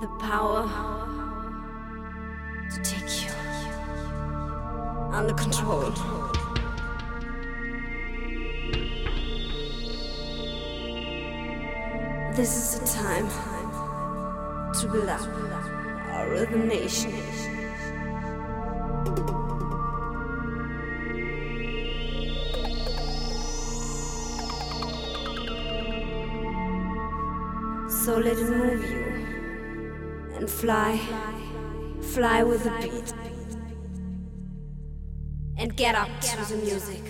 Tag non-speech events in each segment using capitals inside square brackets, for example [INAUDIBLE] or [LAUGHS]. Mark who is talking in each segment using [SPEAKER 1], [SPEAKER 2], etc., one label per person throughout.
[SPEAKER 1] the power to take you under control. This is the time to build up our rhythm nation. So let it move you fly, fly with the beat. And get up to the music.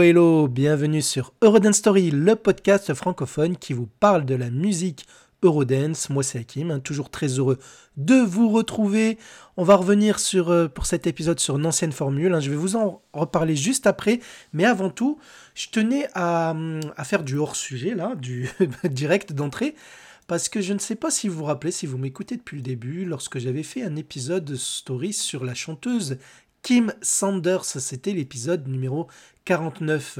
[SPEAKER 2] Hello hello, bienvenue sur Eurodance Story, le podcast francophone qui vous parle de la musique Eurodance. Moi c'est Hakim, hein, toujours très heureux de vous retrouver. On va revenir sur, euh, pour cet épisode sur une ancienne formule, hein. je vais vous en reparler juste après, mais avant tout, je tenais à, hum, faire du hors-sujet, là, du [LAUGHS] direct d'entrée, parce que je ne sais pas si vous vous rappelez, si vous m'écoutez depuis le début, lorsque j'avais fait un épisode story sur la chanteuse Kim Sanders, c'était l'épisode numéro 49.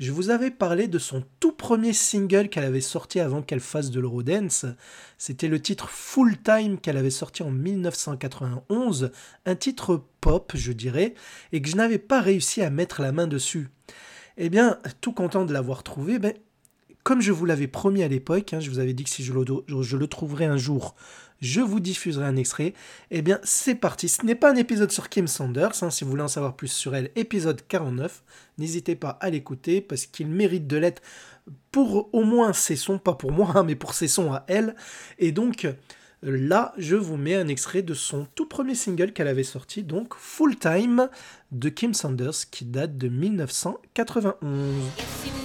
[SPEAKER 2] Je vous avais parlé de son tout premier single qu'elle avait sorti avant qu'elle fasse de l'Eurodance. C'était le titre Full Time qu'elle avait sorti en 1991, un titre pop, je dirais, et que je n'avais pas réussi à mettre la main dessus. Eh bien, tout content de l'avoir trouvé, ben, comme je vous l'avais promis à l'époque, hein, je vous avais dit que si je le, je le trouverai un jour, je vous diffuserai un extrait. Eh bien, c'est parti. Ce n'est pas un épisode sur Kim Sanders. hein, si vous voulez en savoir plus sur elle, épisode 49. N'hésitez pas à l'écouter parce qu'il mérite de l'être pour au moins ses sons, pas pour moi, hein, mais pour ses sons à elle. Et donc, là, je vous mets un extrait de son tout premier single qu'elle avait sorti, donc Full Time de Kim Sanders, qui date de 1991.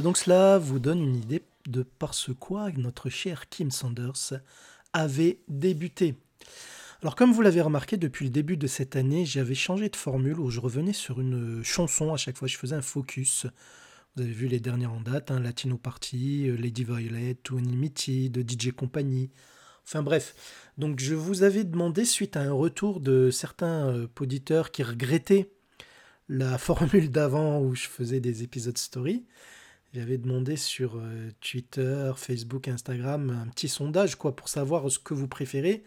[SPEAKER 2] Donc cela vous donne une idée de par ce quoi notre cher Kim Sanders avait débuté. Alors comme vous l'avez remarqué, depuis le début de cette année, j'avais changé de formule où je revenais sur une chanson à chaque fois, je faisais un focus. Vous avez vu les dernières en date, hein, Latino Party, euh, Lady Violet, Too Unlimited, DJ Company. Enfin bref, donc je vous avais demandé, suite à un retour de certains euh, auditeurs qui regrettaient la [LAUGHS] formule d'avant où je faisais des épisodes story, j'avais demandé sur euh, Twitter, Facebook, Instagram un petit sondage quoi pour savoir ce que vous préférez.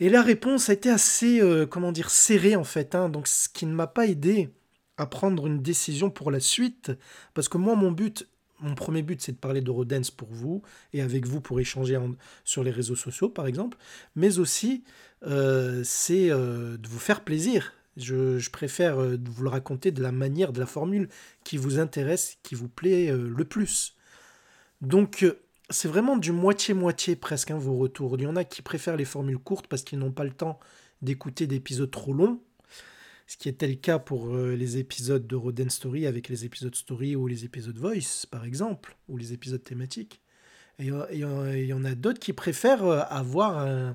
[SPEAKER 2] Et la réponse a été assez, euh, comment dire, serrée en fait, hein, donc ce qui ne m'a pas aidé à prendre une décision pour la suite. Parce que moi, mon but, mon premier but, c'est de parler d'Eurodance pour vous et avec vous pour échanger sur les réseaux sociaux, par exemple. Mais aussi, euh, c'est de vous faire plaisir. Je, préfère euh, vous le raconter de la manière, de la formule qui vous intéresse, qui vous plaît euh, le plus. Donc, euh, c'est vraiment du moitié-moitié presque hein, vos retours. Il y en a qui préfèrent les formules courtes parce qu'ils n'ont pas le temps d'écouter d'épisodes trop longs. Ce qui était le cas pour les épisodes de Roden Story avec les épisodes Story ou les épisodes Voice, par exemple, ou les épisodes thématiques. Et il y en a d'autres qui préfèrent avoir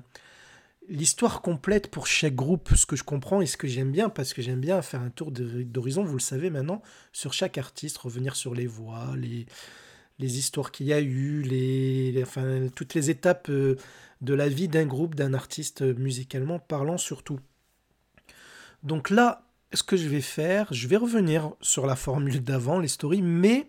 [SPEAKER 2] l'histoire complète pour chaque groupe, ce que je comprends et ce que j'aime bien, parce que j'aime bien faire un tour de- d'horizon, vous le savez maintenant, sur chaque artiste, revenir sur les voix, les, les histoires qu'il y a eu, les, enfin, toutes les étapes euh, de la vie d'un groupe, d'un artiste euh, musicalement parlant surtout. Donc là, ce que je vais faire, je vais revenir sur la formule d'avant, les stories, mais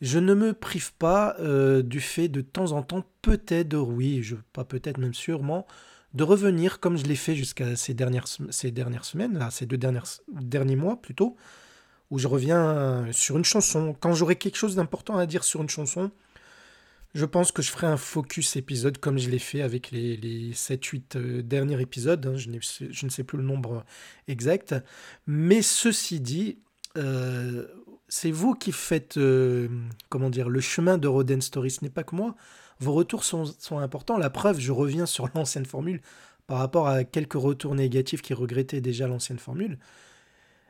[SPEAKER 2] je ne me prive pas euh, du fait de temps en temps, peut-être, oui, je, pas peut-être, même sûrement, de revenir comme je l'ai fait jusqu'à ces dernières, ces dernières semaines, là, ces deux derniers mois plutôt, où je reviens euh, sur une chanson. Quand j'aurai quelque chose d'important à dire sur une chanson, je pense que je ferai un focus épisode comme je l'ai fait avec les, les 7-8 euh, derniers épisodes. hein, je, je ne sais plus le nombre exact. Mais ceci dit, euh, c'est vous qui faites euh, comment dire, le chemin de Roden Story. Ce n'est pas que moi. Vos retours sont, sont importants. La preuve, je reviens sur [LAUGHS] l'ancienne formule par rapport à quelques retours négatifs qui regrettaient déjà l'ancienne formule.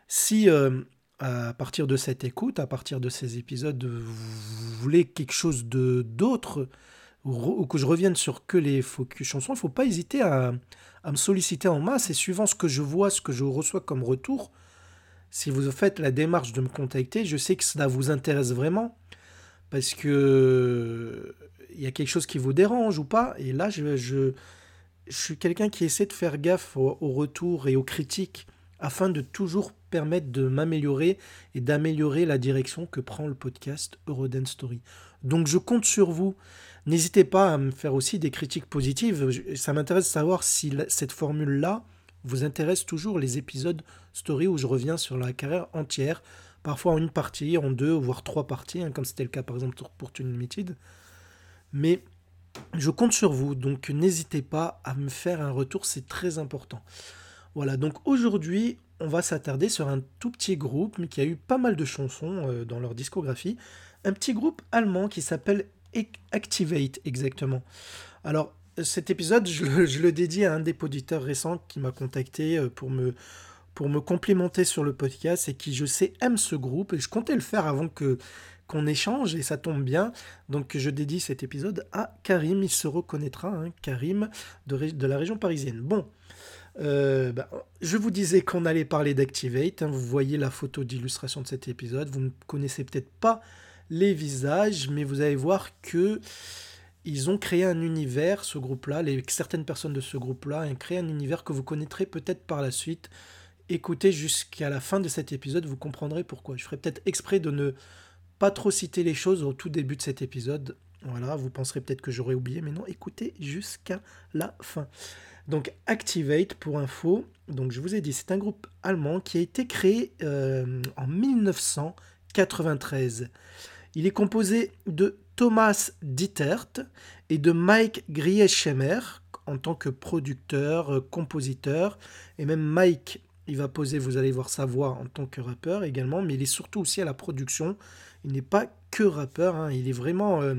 [SPEAKER 2] Si euh, à partir de cette écoute, à partir de ces épisodes, vous voulez quelque chose de d'autre, ou, que je revienne sur que les chansons, il ne faut pas hésiter à, à me solliciter en masse et suivant ce que je vois, ce que je reçois comme retour, si vous faites la démarche de me contacter, je sais que cela vous intéresse vraiment parce que il y a quelque chose qui vous dérange ou pas. Et là, je, suis quelqu'un qui essaie de faire gaffe au, au retour et aux critiques afin de toujours permettre de m'améliorer et d'améliorer la direction que prend le podcast Eurodance Story. Donc je compte sur vous. N'hésitez pas à me faire aussi des critiques positives. Ça m'intéresse de savoir si cette formule-là vous intéresse toujours les épisodes story où je reviens sur la carrière entière, parfois en une partie, en deux, voire trois parties, hein, comme c'était le cas par exemple pour Tune Limited. Mais je compte sur vous, donc n'hésitez pas à me faire un retour, c'est très important. Voilà, donc aujourd'hui, on va s'attarder sur un tout petit groupe, mais qui a eu pas mal de chansons euh, dans leur discographie. Un petit groupe allemand qui s'appelle Ac- Activate, exactement. Alors, cet épisode, je, le- je le dédie à un des auditeurs récents qui m'a contacté euh, pour me, pour me complimenter sur le podcast et qui, je sais, aime ce groupe. Et je comptais le faire avant que qu'on échange et ça tombe bien. Donc, je dédie cet épisode à Karim. Il se reconnaîtra, hein, Karim, de, de la région parisienne. Bon. Euh, bah, je vous disais qu'on allait parler d'Activate. hein. vous voyez la photo d'illustration de cet épisode. Vous ne connaissez peut-être pas les visages, mais vous allez voir que ils ont créé un univers, ce groupe-là, certaines personnes de ce groupe-là ont créé un univers que vous connaîtrez peut-être par la suite. Écoutez jusqu'à la fin de cet épisode, vous comprendrez pourquoi. Je ferai peut-être exprès de ne pas trop citer les choses au tout début de cet épisode. Voilà, vous penserez peut-être que j'aurais oublié, mais non, écoutez jusqu'à la fin. Donc Activate, pour info, donc je vous ai dit, c'est un groupe allemand qui a été créé euh, en 1993. Il est composé de Thomas Dietert et de Mike Grieschemer en tant que producteur, euh, compositeur, et même Mike, il va poser, vous allez voir sa voix en tant que rappeur également, mais il est surtout aussi à la production. Il n'est pas que rappeur, hein, il est vraiment... euh,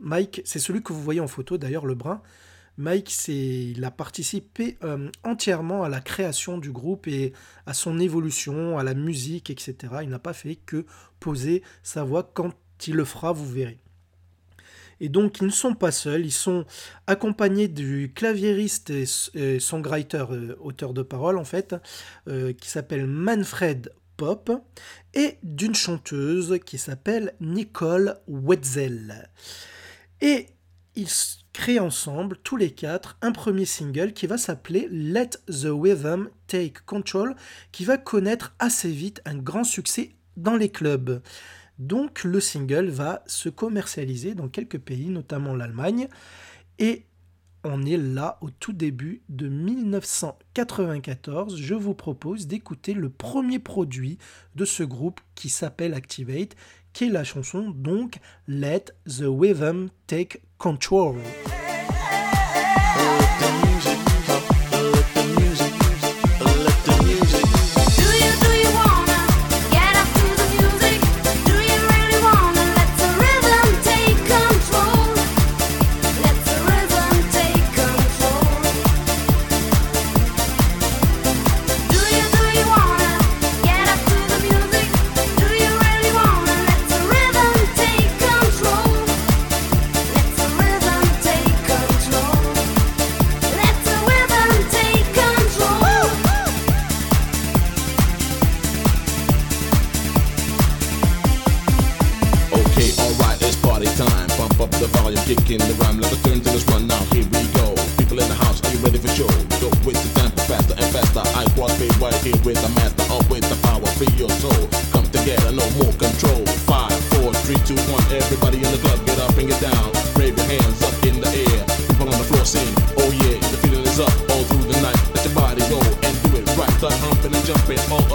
[SPEAKER 2] Mike, c'est celui que vous voyez en photo d'ailleurs, le brun. Mike, c'est, il a participé euh, entièrement à la création du groupe et à son évolution, à la musique, etc. Il n'a pas fait que poser sa voix. Quand il le fera, vous verrez. Et donc, ils ne sont pas seuls, ils sont accompagnés du claviériste et, songwriter, euh, auteur de paroles en fait, euh, qui s'appelle Manfred Pop, et d'une chanteuse qui s'appelle Nicole Wetzel. Et ils créent ensemble, tous les quatre, un premier single qui va s'appeler Let the Rhythm Take Control, qui va connaître assez vite un grand succès dans les clubs. Donc le single va se commercialiser dans quelques pays, notamment l'Allemagne. Et on est là au tout début de 1994. Je vous propose d'écouter le premier produit de ce groupe qui s'appelle Activate, qui est la chanson donc
[SPEAKER 3] Let the Rhythm Take Control. The
[SPEAKER 4] air. People on the floor sing, oh yeah, the feeling is up all through the night. Let your body go and do it right. Start humping and jumping all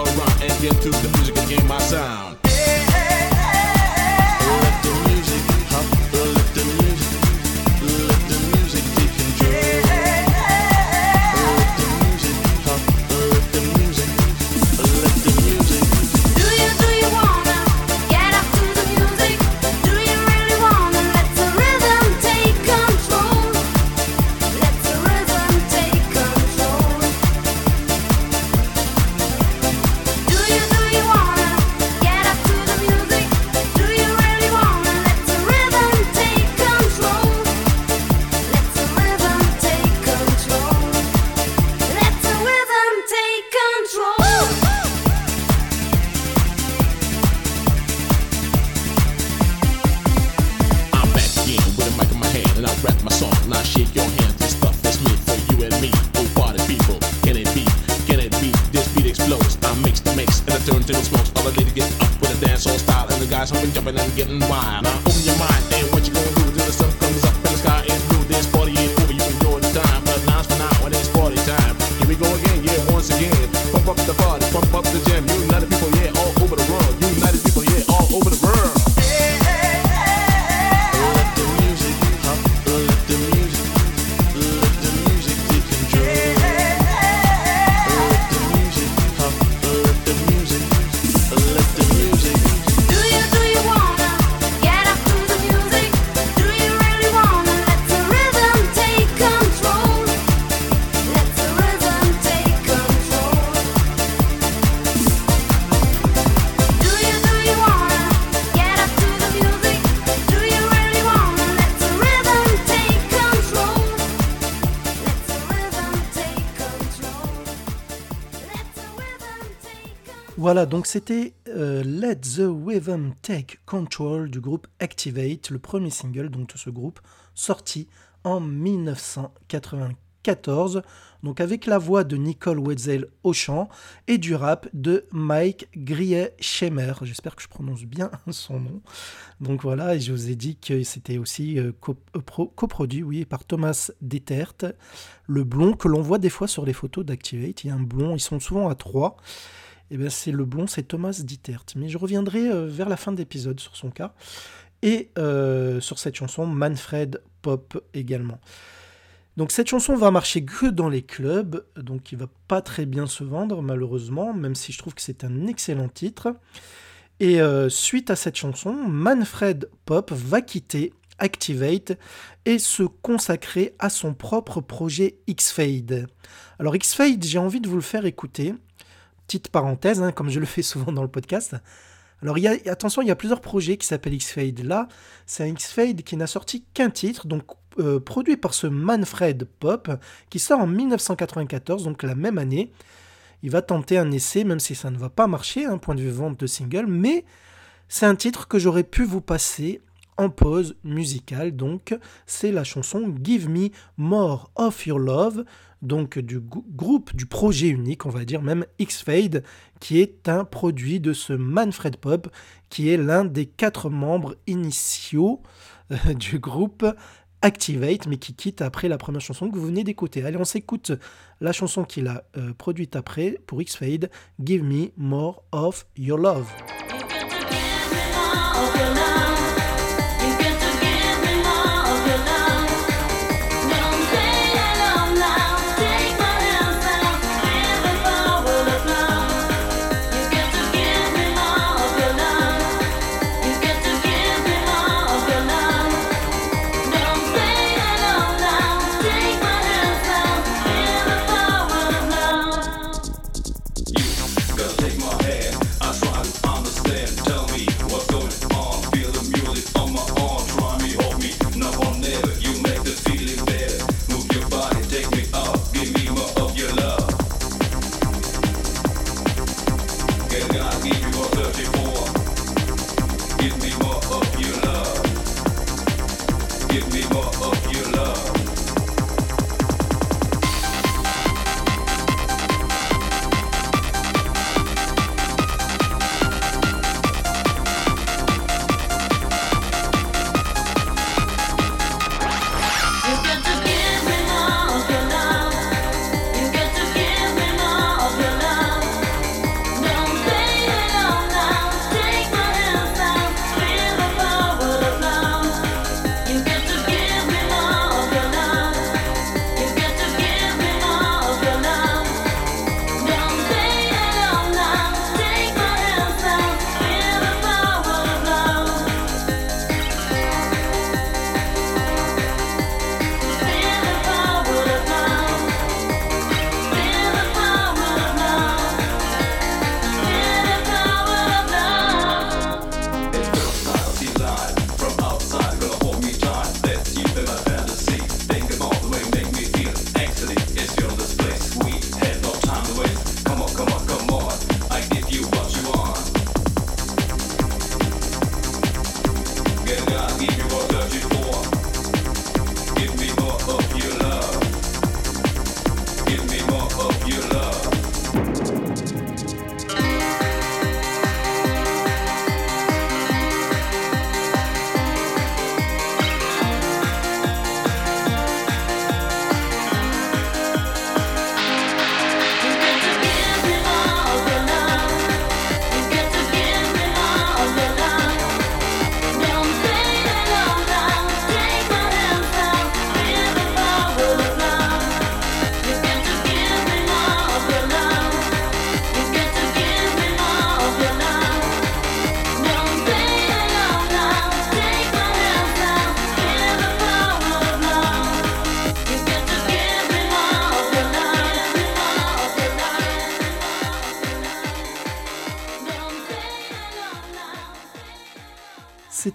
[SPEAKER 2] Voilà, donc c'était euh, Let the Rhythm Take Control du groupe Activate, le premier single donc, de ce groupe, sorti en 1994, donc avec la voix de Nicole Wetzel au chant et du rap de Mike Grier-Schemer. J'espère que je prononce bien [LAUGHS] son nom. Donc voilà, et je vous ai dit que c'était aussi euh, euh, pro- coproduit oui, par Thomas Detert, le blond que l'on voit des fois sur les photos d'Activate. Il y a un blond, ils sont souvent à trois. Eh ben, c'est le blond, c'est Thomas Dittert. Mais je reviendrai euh, vers la fin de l'épisode sur son cas. Et euh, sur cette chanson, Manfred Pop également. Donc cette chanson va marcher que dans les clubs, donc il va pas très bien se vendre malheureusement, même si je trouve que c'est un excellent titre. Et euh, suite à cette chanson, Manfred Pop va quitter Activate et se consacrer à son propre projet X-Fade. Alors X-Fade, j'ai envie de vous le faire écouter. Petite parenthèse, hein, comme je le fais souvent dans le podcast. Alors y a, attention, il y a plusieurs projets qui s'appellent X-Fade. Là, c'est un X-Fade qui n'a sorti qu'un titre, donc euh, produit par ce Manfred Pop, qui sort en 1994, donc la même année. Il va tenter un essai, même si ça ne va pas marcher, un point de vue vente de single, mais c'est un titre que j'aurais pu vous passer en pause musicale, donc c'est la chanson Give Me More of Your Love, donc du groupe, du projet unique, on va dire même X-Fade, qui est un produit de ce Manfred Pop, qui est l'un des quatre membres initiaux euh, [LAUGHS] du groupe Activate, mais qui quitte après la première chanson que vous venez d'écouter. Allez, on s'écoute la chanson qu'il a euh, produite après pour X-Fade, Give Me More of Your Love.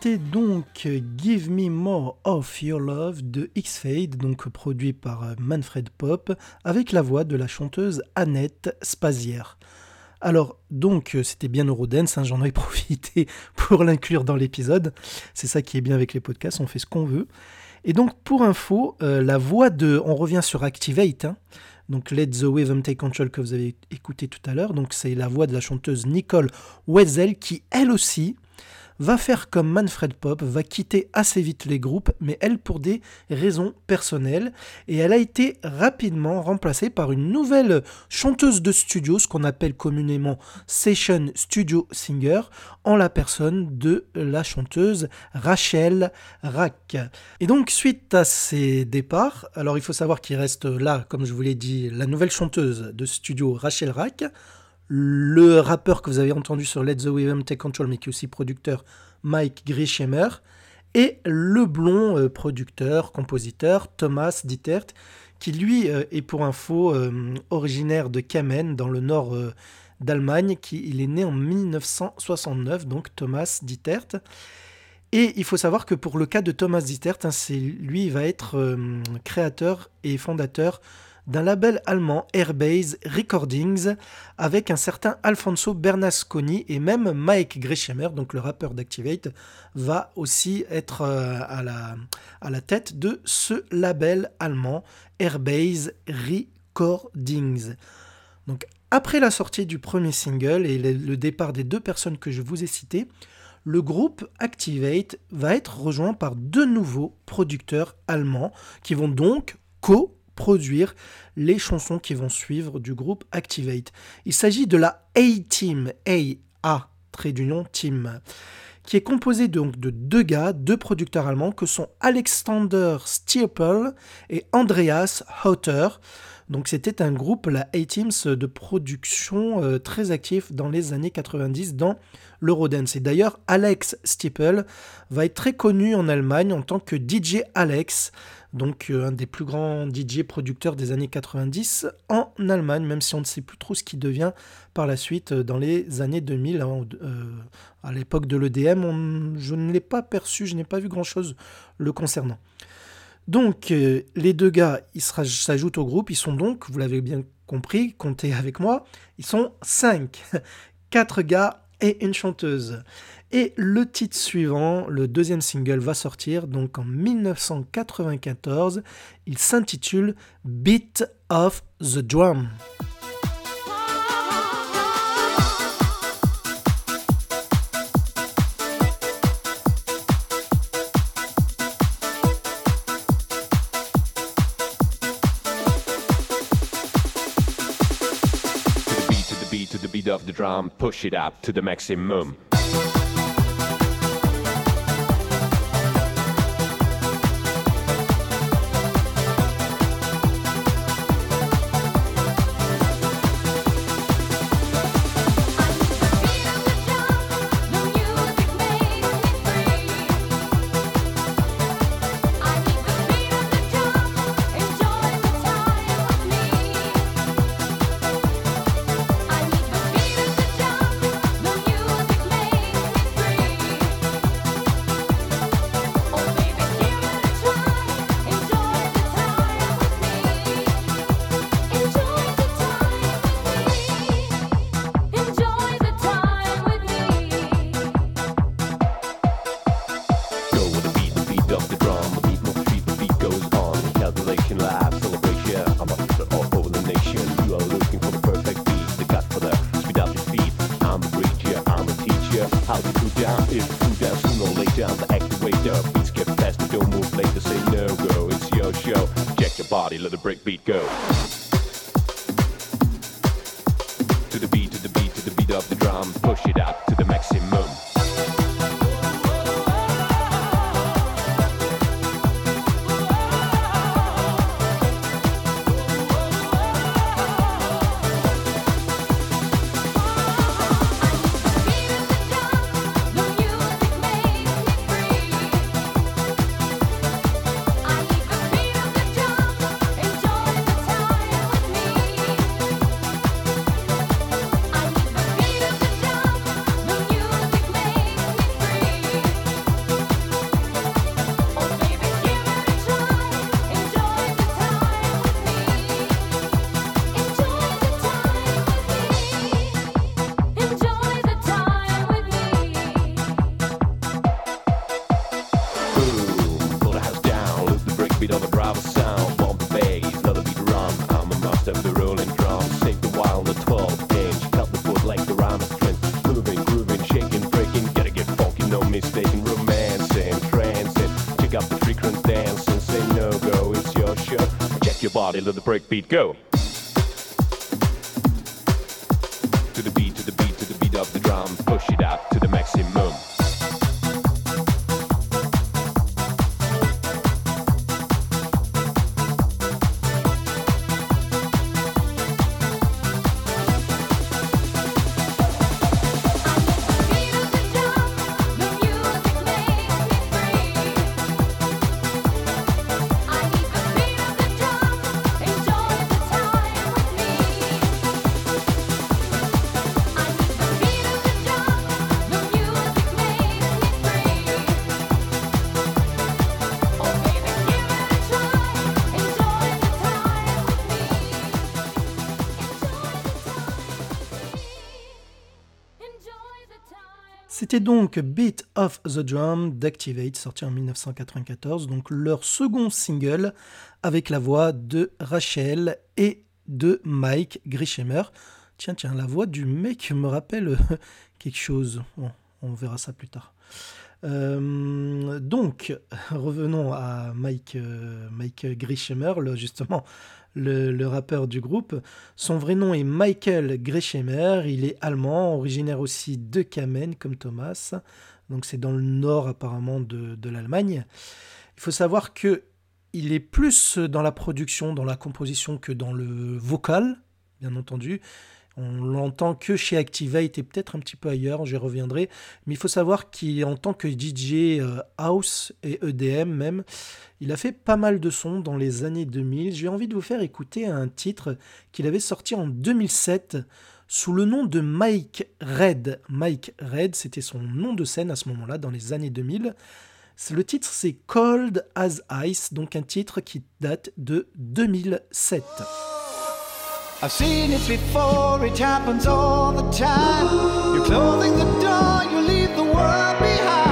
[SPEAKER 2] Donc Give Me More of Your Love de X-Fade, donc produit par Manfred Pop, avec la voix de la chanteuse Annette Spazière. Alors, donc, c'était bien Eurodance, hein, j'en ai [LAUGHS] profité pour l'inclure dans l'épisode. C'est ça qui est bien avec les podcasts, on fait ce qu'on veut. Et donc, pour info, euh, la voix de. On revient sur Activate, hein, donc Let the Rhythm Take Control que vous avez écouté tout à l'heure. Donc, c'est la voix de la chanteuse Nicole Wetzel qui, elle aussi, va faire comme Manfred Pop, va quitter assez vite les groupes, mais elle pour des raisons personnelles. Et elle a été rapidement remplacée par une nouvelle chanteuse de studio, ce qu'on appelle communément Session Studio Singer, en la personne de la chanteuse Rachel Rack. Et donc suite à ces départs, alors il faut savoir qu'il reste là, comme je vous l'ai dit, la nouvelle chanteuse de studio Rachel Rack, le rappeur que vous avez entendu sur Let the Rhythm Take Control, mais qui est aussi producteur, Mike Grisheimer, et le blond euh, producteur, compositeur, Thomas Dittert, qui lui euh, est pour info euh, originaire de Kamen, dans le nord d'Allemagne, qui il est né en 1969, donc Thomas Dittert. Et il faut savoir que pour le cas de Thomas Dittert, hein, c'est lui il va être créateur et fondateur d'un label allemand Airbase Recordings avec un certain Alfonso Bernasconi et même Mike Grisheimer, donc le rappeur d'Activate, va aussi être euh, à la, à la tête de ce label allemand Airbase Recordings. Donc après la sortie du premier single et le, départ des deux personnes que je vous ai citées, le groupe Activate va être rejoint par deux nouveaux producteurs allemands qui vont donc co-produire les chansons qui vont suivre du groupe Activate. Il s'agit de la A-Team, A, trait d'union Team, qui est composée donc de deux gars, deux producteurs allemands que sont Alexander Stierpel et Andreas Hauter. Donc c'était un groupe, la A-Teams, de production euh, très actif dans les années 90 dans l'Eurodance. Et d'ailleurs, Alex Stiepel va être très connu en Allemagne en tant que DJ Alex, donc euh, un des plus grands DJ producteurs des années 90 en Allemagne, même si on ne sait plus trop ce qu'il devient par la suite euh, dans les années 2000. hein, euh, à l'époque de l'EDM, je ne l'ai pas perçu, je n'ai pas vu grand-chose le concernant. Donc, les deux gars, ils s'ajoutent au groupe. Ils sont donc, vous l'avez bien compris, comptez avec moi, ils sont cinq. [LAUGHS] Quatre gars et une chanteuse. Et le titre suivant, le deuxième single, va sortir donc en 1994. Il s'intitule Beat of the Drum.
[SPEAKER 5] Beat of the drum, push it up to the maximum. Or later. I'm the. Beats get faster, don't move later. Say no go, it's your show. Check your body, let the break beat go. To the beat, to the beat, to the beat of the drum, push it up breakbeat go.
[SPEAKER 2] C'était donc Beat of the Drum d'Activate, sorti en 1994, donc leur second single avec la voix de Rachel et de Mike Grishemer. Tiens, tiens, la voix du mec me rappelle euh, quelque chose. On verra ça plus tard. Euh, donc, [LAUGHS] revenons à Mike, euh, justement le, rappeur du groupe. Son vrai nom est Michael Grishemer. Il est allemand, originaire aussi de Kamen, comme Thomas. Donc, c'est dans le nord apparemment de, de l'Allemagne. Il faut savoir que il est plus dans la production, dans la composition que dans le vocal, bien entendu. On l'entend que chez Activate et peut-être un petit peu ailleurs, j'y reviendrai. Mais il faut savoir qu'en tant que DJ euh, House et EDM même, il a fait pas mal de sons dans les années 2000. J'ai envie de vous faire écouter un titre qu'il avait sorti en 2007 sous le nom de Mike Red. Mike Red, c'était son nom de scène à ce moment-là, dans les années 2000. C'est- Le titre, c'est Cold as Ice, donc un titre qui date de 2007.
[SPEAKER 6] I've seen it before, it happens all the time. You're closing the door, you leave the world behind.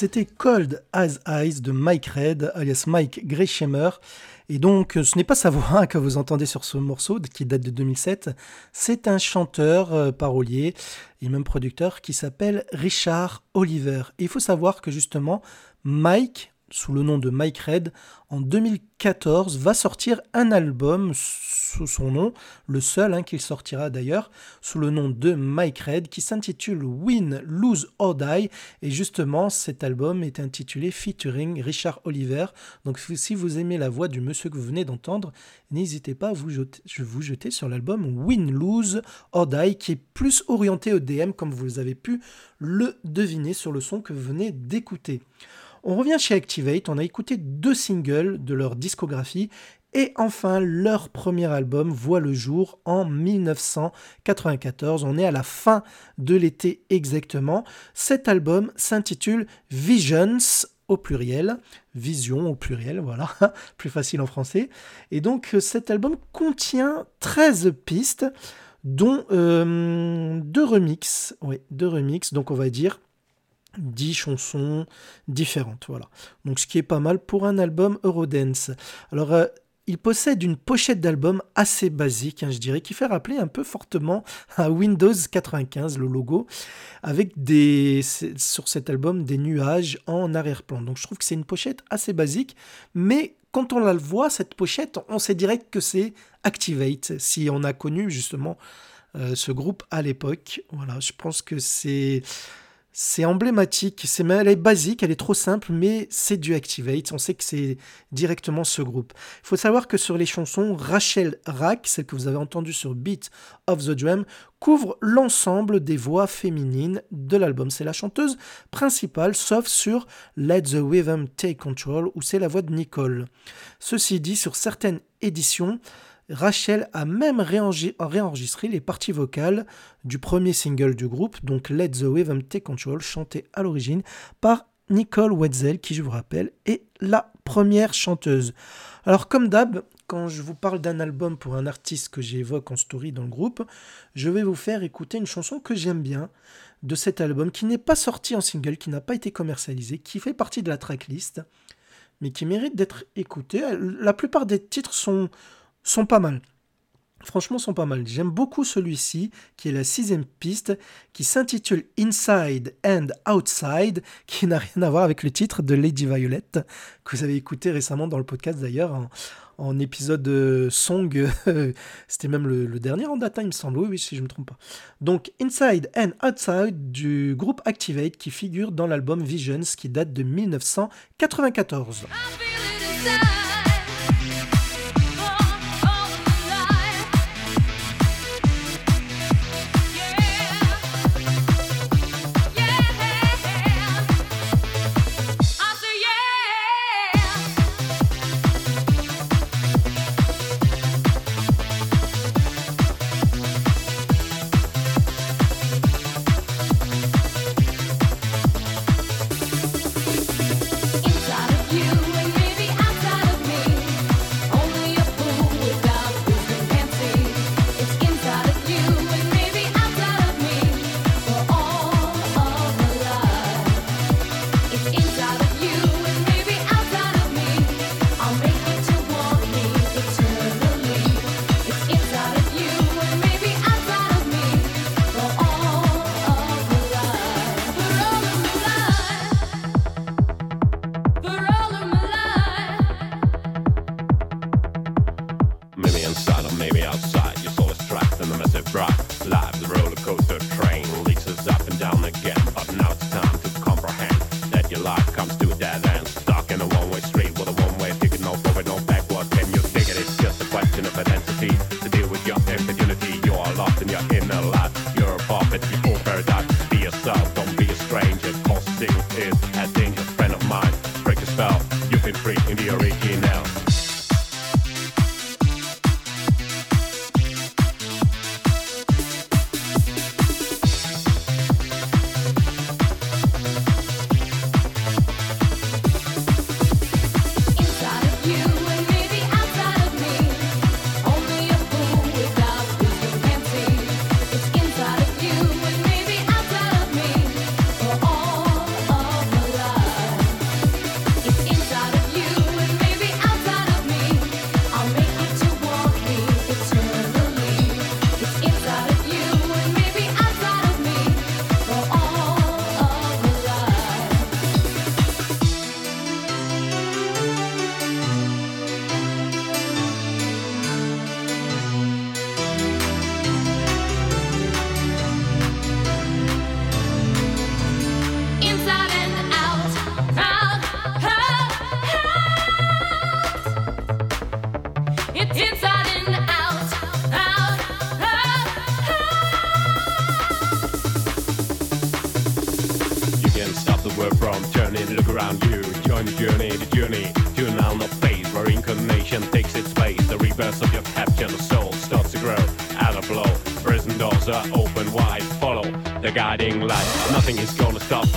[SPEAKER 2] C'était Cold as Ice de Mike Red, alias Mike Gresheimer. Et donc, euh, ce n'est pas sa voix que vous entendez sur ce morceau qui date de 2007. C'est un chanteur, euh, parolier et même producteur qui s'appelle Richard Oliver. Et il faut savoir que justement, Mike, sous le nom de Mike Red, en 2014, va sortir un album sous son nom, le seul hein, qu'il sortira d'ailleurs, sous le nom de Mike Red, qui s'intitule Win, Lose or Die. Et justement, cet album est intitulé Featuring Richard Oliver. Donc si vous aimez la voix du monsieur que vous venez d'entendre, n'hésitez pas à vous jeter, je vous jeter sur l'album Win, Lose or Die, qui est plus orienté au DM, comme vous avez pu le deviner sur le son que vous venez d'écouter. On revient chez Activate, on a écouté deux singles de leur discographie et enfin, leur premier album voit le jour en 1994. On est à la fin de l'été exactement. Cet album s'intitule Visions au pluriel, Vision au pluriel, voilà, [LAUGHS] plus facile en français. Et donc cet album contient 13 pistes, dont euh, deux remixes, oui, deux remixes, donc on va dire 10 chansons différentes, voilà. Donc ce qui est pas mal pour un album Eurodance. Alors euh, il possède une pochette d'album assez basique, hein, je dirais, qui fait rappeler un peu fortement à Windows 95, le logo, avec des, sur cet album des nuages en arrière-plan. Donc je trouve que c'est une pochette assez basique, mais quand on la voit, cette pochette, on sait direct que c'est Activate, si on a connu justement euh, ce groupe à l'époque. Voilà, je pense que c'est... C'est emblématique, c'est, elle est basique, elle est trop simple, mais c'est du Activate. On sait que c'est directement ce groupe. Il faut savoir que sur les chansons, Rachel Rack, celle que vous avez entendue sur Beat of the Drum, couvre l'ensemble des voix féminines de l'album. C'est la chanteuse principale, sauf sur Let the Rhythm Take Control, où c'est la voix de Nicole. Ceci dit, sur certaines éditions, Rachel a même réenregistré les parties vocales du premier single du groupe, donc Let the Rhythm Take Control, chanté à l'origine par Nicole Wetzel, qui je vous rappelle est la première chanteuse. Alors comme d'hab, quand je vous parle d'un album pour un artiste que j'évoque en story dans le groupe, je vais vous faire écouter une chanson que j'aime bien de cet album, qui n'est pas sorti en single, qui n'a pas été commercialisé, qui fait partie de la tracklist, mais qui mérite d'être écouté. La plupart des titres sont sont pas mal. Franchement, sont pas mal. J'aime beaucoup celui-ci, qui est la sixième piste, qui s'intitule Inside and Outside, qui n'a rien à voir avec le titre de Lady Violette, que vous avez écouté récemment dans le podcast d'ailleurs, en, en, épisode euh, song. [LAUGHS] C'était même le, le, dernier en data, hein, il me semble, oui, si je ne me trompe pas. Donc, Inside and Outside du groupe Activate, qui figure dans l'album Visions, qui date de 1994.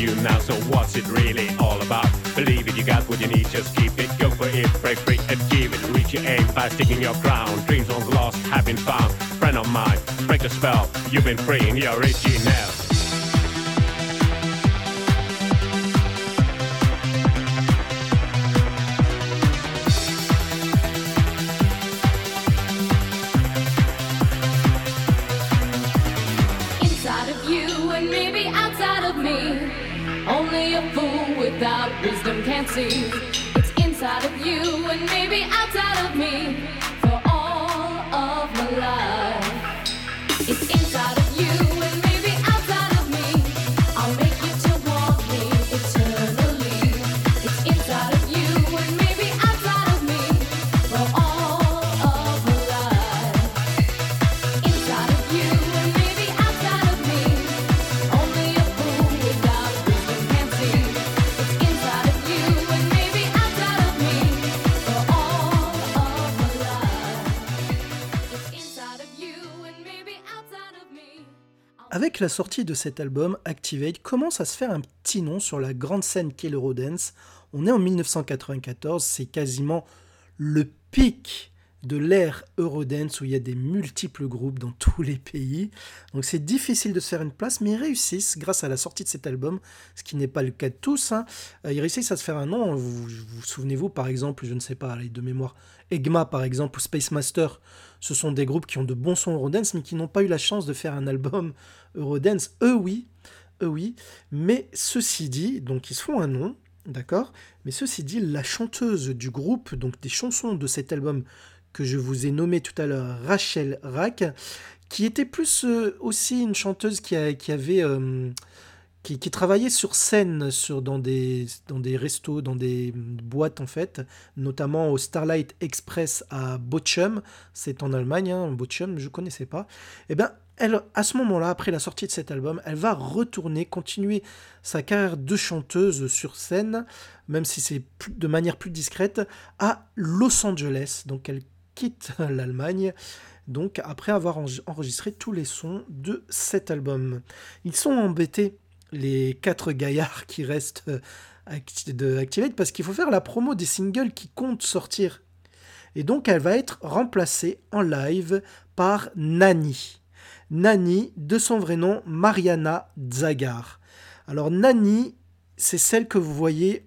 [SPEAKER 7] you
[SPEAKER 5] now, so what's it really all about? Believe it, you got what you need, just keep it, go for it, break free and give it. Reach your aim by sticking your crown. Dreams long lost have been found. Friend of mine, break the spell, you've been free
[SPEAKER 7] and you're. Only a fool without wisdom can't see. It's inside of you and maybe outside of me for all of my life. It's
[SPEAKER 2] la sortie de cet album, Activate commence à se faire un petit nom sur la grande scène qu'est l'Eurodance. On est en 1994, c'est quasiment le pic de l'ère Eurodance où il y a des multiples groupes dans tous les pays. Donc c'est difficile de se faire une place, mais ils réussissent, grâce à la sortie de cet album, ce qui n'est pas le cas de tous, hein. euh, ils réussissent à se faire un nom. Vous vous, souvenez-vous, par exemple, je ne sais pas, de mémoire, Egma, par exemple, ou Space Master, ce sont des groupes qui ont de bons sons Eurodance, mais qui n'ont pas eu la chance de faire un album Eurodance. Eux oui, eux oui. Mais ceci dit, donc ils se font un nom. D'accord? Mais ceci dit, la chanteuse du groupe, donc des chansons de cet album que je vous ai nommé tout à l'heure, Rachel Rack, qui était plus euh, aussi une chanteuse qui, avait... euh, qui, travaillait sur scène sur, dans, des, dans des restos, dans des boîtes en fait, notamment au Starlight Express à Bochum, c'est en Allemagne, hein, Bochum, je ne connaissais pas. Et bien, elle, à ce moment-là, après la sortie de cet album, elle va retourner, continuer sa carrière de chanteuse sur scène, même si c'est de manière plus discrète, à Los Angeles. Donc elle quitte [LAUGHS] l'Allemagne, donc après avoir enre- enregistré tous les sons de cet album. Ils sont embêtés, les quatre gaillards qui restent euh, de Activate, parce qu'il faut faire la promo des singles qui comptent sortir. Et donc elle va être remplacée en live par Nani. Nani, de son vrai nom, Mariana Zagar. Alors Nani, c'est celle que vous voyez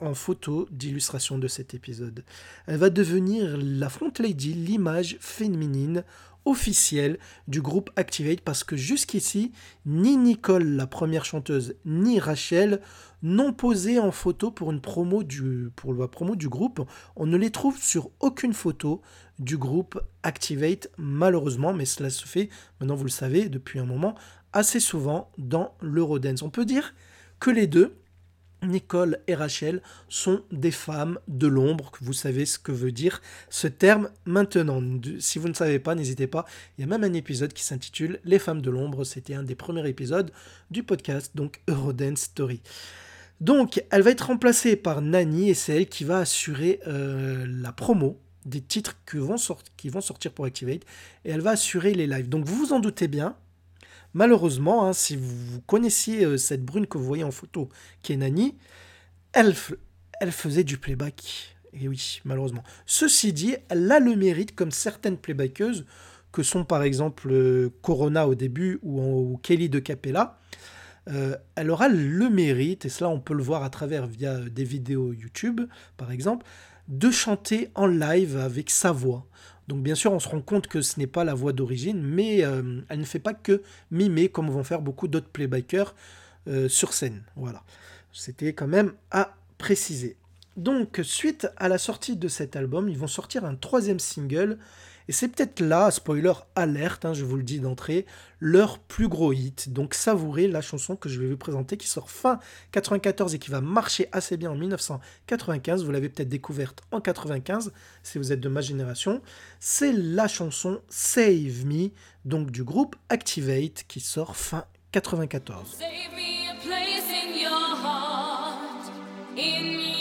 [SPEAKER 2] en photo d'illustration de cet épisode. Elle va devenir la front lady, l'image féminine officielle du groupe Activate parce que jusqu'ici, ni Nicole, la première chanteuse, ni Rachel n'ont posé en photo pour une promo du, pour la promo du groupe. On ne les trouve sur aucune photo du groupe Activate, malheureusement, mais cela se fait, maintenant vous le savez, depuis un moment, assez souvent dans l'Eurodance. On peut dire que les deux, Nicole et Rachel sont des femmes de l'ombre, vous savez ce que veut dire ce terme maintenant. Si vous ne savez pas, n'hésitez pas. Il y a même un épisode qui s'intitule Les femmes de l'ombre. C'était un des premiers épisodes du podcast, donc Eurodance Story. Donc, elle va être remplacée par Nani et c'est elle qui va assurer euh, la promo des titres qui vont sortir pour Activate et elle va assurer les lives. Donc, vous vous en doutez bien. Malheureusement, hein, si vous connaissiez euh, cette brune que vous voyez en photo, qui est Nani, elle, faisait du playback. Et oui, malheureusement. Ceci dit, elle a le mérite, comme certaines playbackeuses, que sont par exemple euh, Corona au début ou, Kelly de Capella, euh, elle aura le mérite, et cela on peut le voir à travers via des vidéos YouTube par exemple, de chanter en live avec sa voix. Donc bien sûr on se rend compte que ce n'est pas la voix d'origine, mais euh, elle ne fait pas que mimer comme vont faire beaucoup d'autres playbackers euh, sur scène. Voilà. C'était quand même à préciser. Donc suite à la sortie de cet album, ils vont sortir un troisième single et c'est peut-être là, spoiler alerte, hein, je vous le dis d'entrée, leur plus gros hit. Donc savourez la chanson que je vais vous présenter qui sort fin 94 et qui va marcher assez bien en 1995. Vous l'avez peut-être découverte en 95 si vous êtes de ma génération. C'est la chanson Save Me, donc du groupe Activate qui sort fin 94.
[SPEAKER 3] Save me a place in your heart, in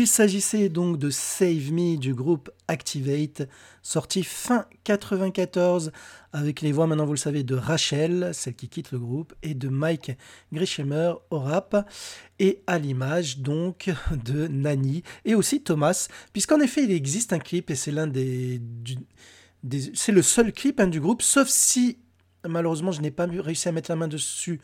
[SPEAKER 2] Il s'agissait donc de Save Me du groupe Activate, sorti fin 94 avec les voix maintenant vous le savez de Rachel, celle qui quitte le groupe, et de Mike Grishemer au rap, et à l'image donc de Nani et aussi Thomas, puisqu'en effet il existe un clip et c'est l'un des- c'est le seul clip hein, du groupe, sauf si malheureusement je n'ai pas réussi à mettre la main dessus.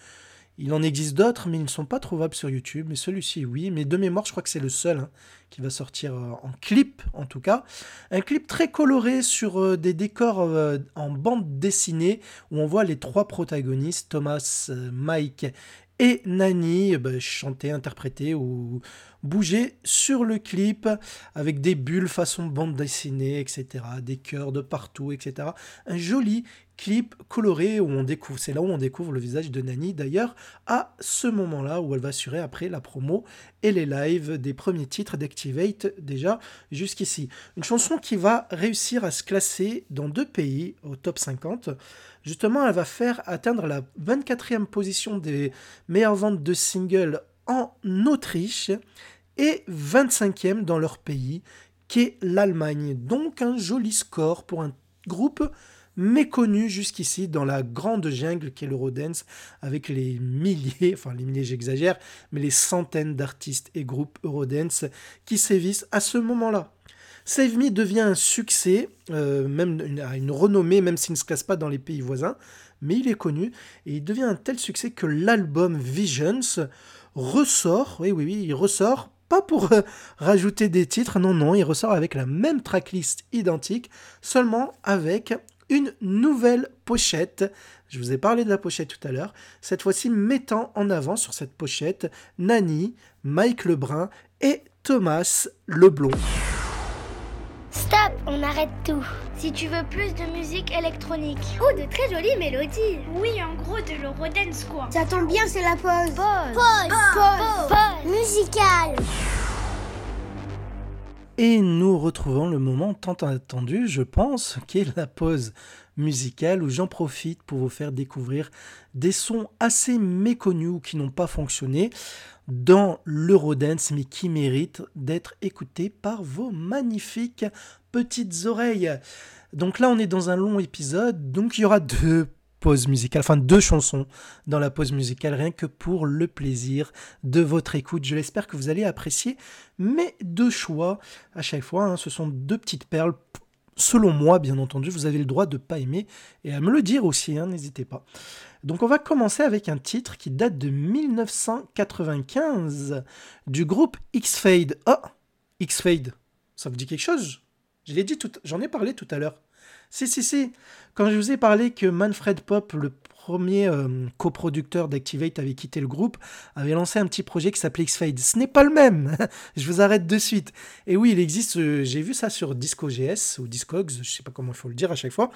[SPEAKER 2] Il en existe d'autres, mais ils ne sont pas trouvables sur YouTube. Mais celui-ci, oui. Mais de mémoire, je crois que c'est le seul hein, qui va sortir euh, en clip, en tout cas. Un clip très coloré sur euh, des décors euh, en bande dessinée où on voit les trois protagonistes, Thomas, Mike et Nani, bah, chanter, interpréter ou bouger sur le clip avec des bulles façon bande dessinée, etc. Des cœurs de partout, etc. Un joli clip coloré où on découvre, c'est là où on découvre le visage de Nani d'ailleurs, à ce moment-là où elle va assurer après la promo et les lives des premiers titres d'Activate déjà jusqu'ici. Une chanson qui va réussir à se classer dans deux pays au top 50. Justement, elle va faire atteindre la 24e position des meilleures ventes de singles en Autriche et 25e dans leur pays, qui est l'Allemagne. Donc un joli score pour un groupe méconnu jusqu'ici dans la grande jungle qu'est l'Eurodance, avec les milliers, [LAUGHS] enfin les milliers j'exagère, mais les centaines d'artistes et groupes Eurodance qui sévissent à ce moment-là. Save Me devient un succès, euh, même une, une renommée, même s'il ne se classe pas dans les pays voisins, mais il est connu et il devient un tel succès que l'album Visions ressort, oui, oui, oui, il ressort, pas pour euh, rajouter des titres, non, non, il ressort avec la même tracklist identique, seulement avec une nouvelle pochette. Je vous ai parlé de la pochette tout à l'heure, cette fois-ci mettant en avant sur cette pochette Nani, Mike Lebrun et Thomas Leblond.
[SPEAKER 8] Stop, on arrête tout. Si tu veux plus de musique électronique. Oh, de très jolies mélodies.
[SPEAKER 9] Oui, en gros, de l'eurodance, quoi.
[SPEAKER 8] Ça tombe bien, c'est la pause. Pause. Pause. Pause. Pause. Musicale.
[SPEAKER 2] Et nous retrouvons le moment tant attendu, je pense, qui est la pause musicale où j'en profite pour vous faire découvrir des sons assez méconnus ou qui n'ont pas fonctionné dans l'Eurodance mais qui méritent d'être écoutés par vos magnifiques petites oreilles. Donc là on est dans un long épisode, donc il y aura deux pauses musicales, enfin deux chansons dans la pause musicale, rien que pour le plaisir de votre écoute. Je l'espère que vous allez apprécier mes deux choix à chaque fois. hein. ce sont deux petites perles. Selon moi, bien entendu, vous avez le droit de ne pas aimer et à me le dire aussi, hein, n'hésitez pas. Donc on va commencer avec un titre qui date de 1995 du groupe X-Fade. Oh X-Fade, ça vous dit quelque chose Je l'ai j'en ai parlé tout à l'heure. Si, si, si. Quand je vous ai parlé que Manfred Pop, le premier euh, coproducteur d'Activate, avait quitté le groupe, avait lancé un petit projet qui s'appelait X-Fade. Ce n'est pas le même. [LAUGHS] je vous arrête de suite. Et oui, il existe. euh, J'ai vu ça sur DiscoGS ou Discogs, je sais pas comment il faut le dire à chaque fois.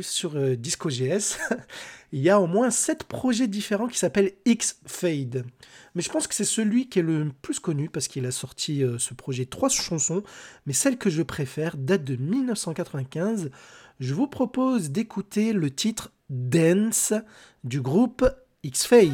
[SPEAKER 2] Sur euh, [LAUGHS] il y a au moins sept projets différents qui s'appellent X-Fade. Mais je pense que c'est celui qui est le plus connu parce qu'il a sorti euh, ce projet trois chansons, mais celle que je préfère date de 1995. Je vous propose d'écouter le titre Dance du groupe X-Fade.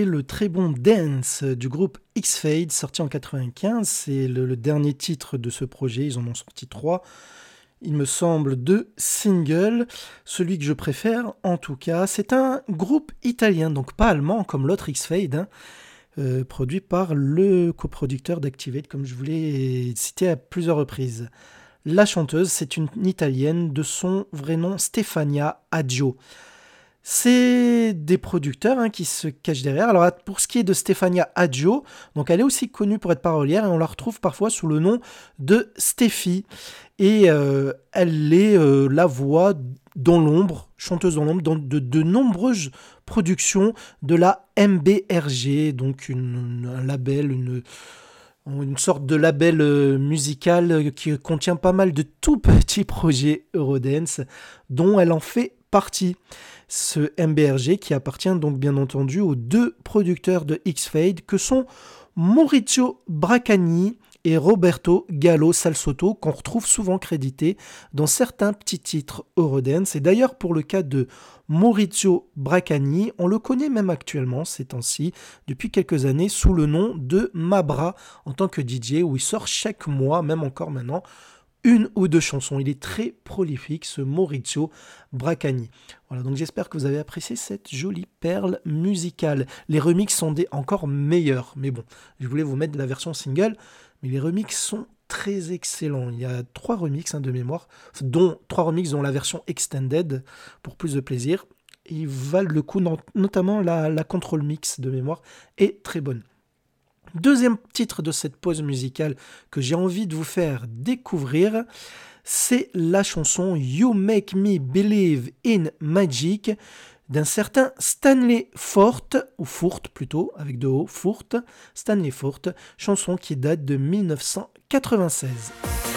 [SPEAKER 2] Le très bon Dance du groupe X-Fade, sorti en 95. C'est le, dernier titre de ce projet. Ils en ont sorti trois. Il me semble deux singles. Celui que je préfère, en tout cas, c'est un groupe italien, donc pas allemand comme l'autre X-Fade, hein, euh, produit par le coproducteur d'Activate, comme je vous l'ai cité à plusieurs reprises. La chanteuse, c'est une italienne de son vrai nom Stefania Aggio. C'est des producteurs hein, qui se cachent derrière. Alors pour ce qui est de Stefania Aggio, donc elle est aussi connue pour être parolière et on la retrouve parfois sous le nom de Steffi. Et euh, elle est euh, la voix dans l'ombre, chanteuse dans l'ombre, dans de, de nombreuses productions de la MBRG, donc une- un label, une, sorte de label euh, musical qui contient pas mal de tout petits [LAUGHS] projets Eurodance, dont elle en fait partie. Ce MBRG qui appartient donc bien entendu aux deux producteurs de X-Fade que sont Maurizio Braccani et Roberto Gallo Salsotto qu'on retrouve souvent crédités dans certains petits titres Eurodance. Et d'ailleurs pour le cas de Maurizio Braccani, on le connaît même actuellement ces temps-ci, depuis quelques années, sous le nom de Mabra en tant que DJ, où il sort chaque mois, même encore maintenant, une ou deux chansons. Il est très prolifique, ce Maurizio Braccani. Voilà, donc j'espère que vous avez apprécié cette jolie perle musicale. Les remixes sont des encore meilleurs, mais bon, je voulais vous mettre la version single, mais les remixes sont très excellents. Il y a trois remixes hein, de mémoire, dont trois remixes dont la version extended pour plus de plaisir. Ils valent le coup, notamment la, la control mix de mémoire est très bonne. Deuxième titre de cette pause musicale que j'ai envie de vous faire découvrir, c'est la chanson You Make Me Believe in Magic d'un certain Stanley Forte, ou Fourte plutôt, avec deux O, Fourte, Stanley Forte, chanson qui date de 1996.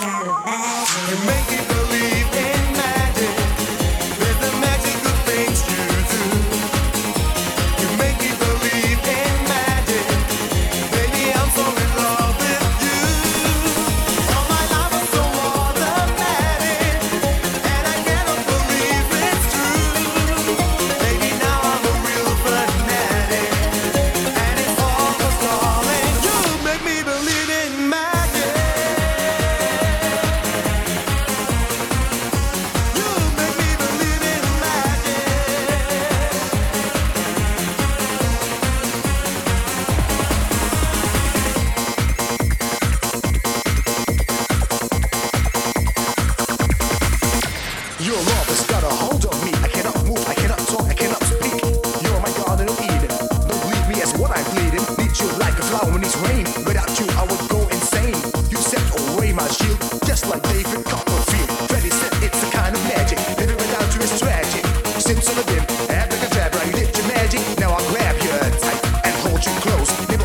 [SPEAKER 2] Calvary. close.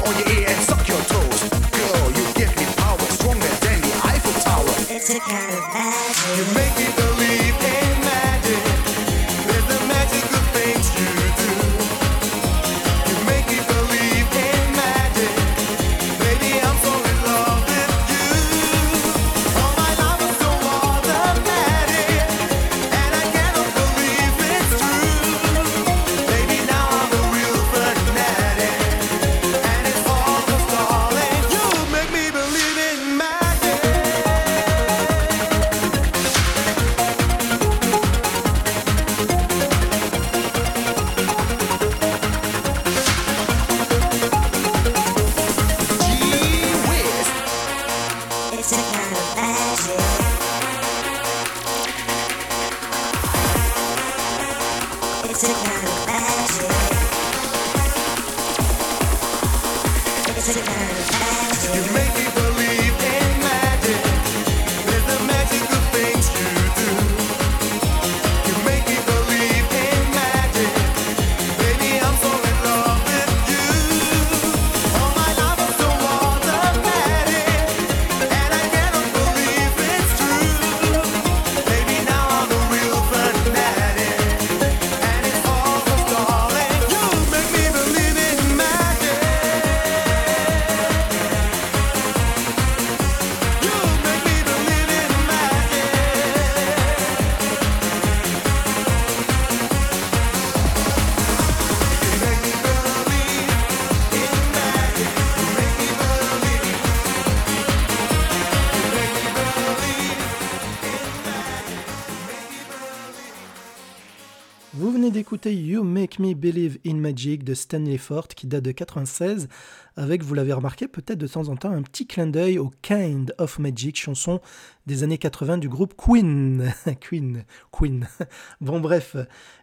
[SPEAKER 2] De Stanley Ford qui date de 96 avec, vous l'avez remarqué peut-être de temps en temps, un petit clin d'œil au Kind of Magic, chanson des années 80 du groupe Queen. [LAUGHS] Queen, Queen. [LAUGHS] Bon bref,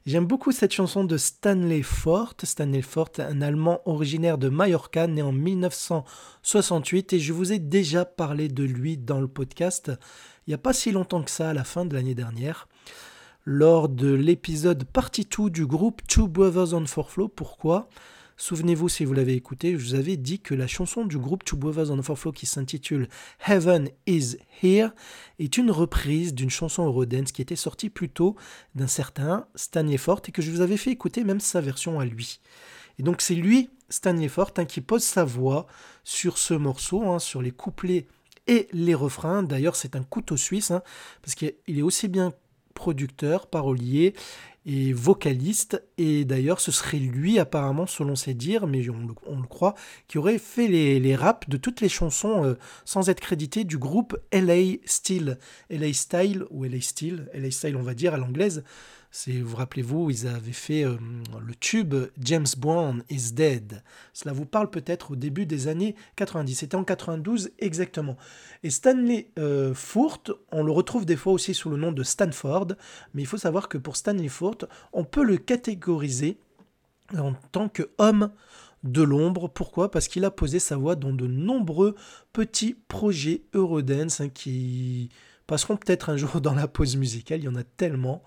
[SPEAKER 2] j'aime beaucoup cette chanson de Stanley Ford. Stanley Ford, un Allemand originaire de Mallorca, né en 1968 et je vous ai déjà parlé de lui dans le podcast il n'y a pas si longtemps que ça, à la fin de l'année dernière lors de l'épisode partie 2 du groupe Two Brothers on Four Flow. Pourquoi? Souvenez-vous, si vous l'avez écouté, je vous avais dit que la chanson du groupe Two Brothers on Four Flow qui s'intitule Heaven is Here est une reprise d'une chanson Eurodance qui était sortie plus tôt d'un certain Stanley Fort et que je vous avais fait écouter même sa version à lui. Et donc c'est lui, Stanley Fort, hein, qui pose sa voix sur ce morceau, hein, sur les couplets et les refrains. D'ailleurs, c'est un couteau suisse, hein, parce qu'il est aussi bien producteur, parolier et vocaliste. Et d'ailleurs, ce serait lui, apparemment, selon ses dires, mais on le, croit, qui aurait fait les, raps de toutes les chansons euh, sans être crédité du groupe LA Style. LA Style, ou LA Style, LA Style, on va dire à l'anglaise. C'est, vous rappelez-vous, ils avaient fait euh, le tube James Brown is Dead. Cela vous parle peut-être au début des années 90. C'était en 92 exactement. Et Stanley euh, on le retrouve des fois aussi sous le nom de Stanford, mais il faut savoir que pour Stanley Furt, on peut le catégoriser en tant qu'homme de l'ombre. Pourquoi? Parce qu'il a posé sa voix dans de nombreux petits projets Eurodance hein, qui passeront peut-être un jour dans la pause musicale. Il y en a tellement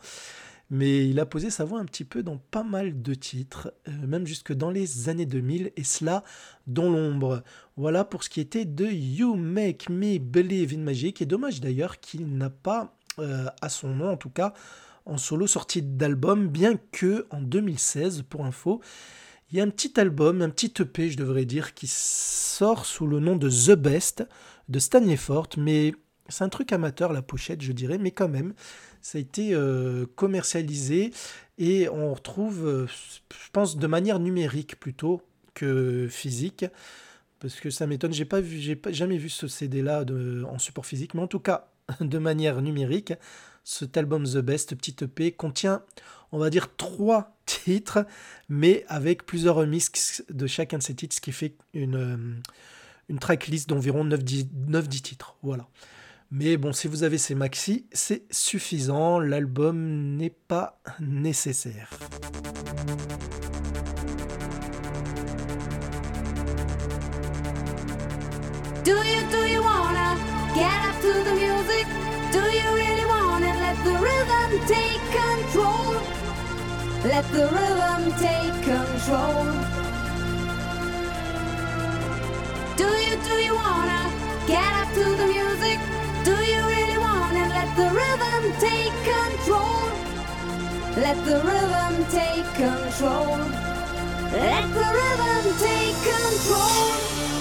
[SPEAKER 2] mais il a posé sa voix un petit peu dans pas mal de titres, euh, même jusque dans les années 2000, et cela dans l'ombre. Voilà pour ce qui était de You Make Me Believe in Magic, et dommage d'ailleurs qu'il n'a pas, euh, à son nom en tout cas, en solo sorti d'album, bien que en 2016, pour info, il y a un petit album, un petit EP, je devrais dire, qui sort sous le nom de The Best de Stanley Fort, mais c'est un truc amateur la pochette, je dirais, mais quand même, ça a été euh, commercialisé et on retrouve, euh, je pense, de manière numérique plutôt que physique. Parce que ça m'étonne, j'ai pas vu, j'ai jamais vu ce CD-là en support physique, mais en tout cas, [LAUGHS] de manière numérique, cet album The Best, petit EP, contient, on va dire, trois [LAUGHS] titres, mais avec plusieurs remixes de chacun de ces titres, ce qui fait une, euh, une tracklist d'environ 9-10 titres. Voilà. Mais bon, si vous avez ces maxi, c'est suffisant, l'album n'est pas nécessaire.
[SPEAKER 1] Do you, do you wanna get up to the music? Do you really wanna let the rhythm take control? Let the rhythm take control. Do you, do you wanna get up to the music? Do you really wanna let the rhythm take control? Let the rhythm take control. Let the rhythm take control.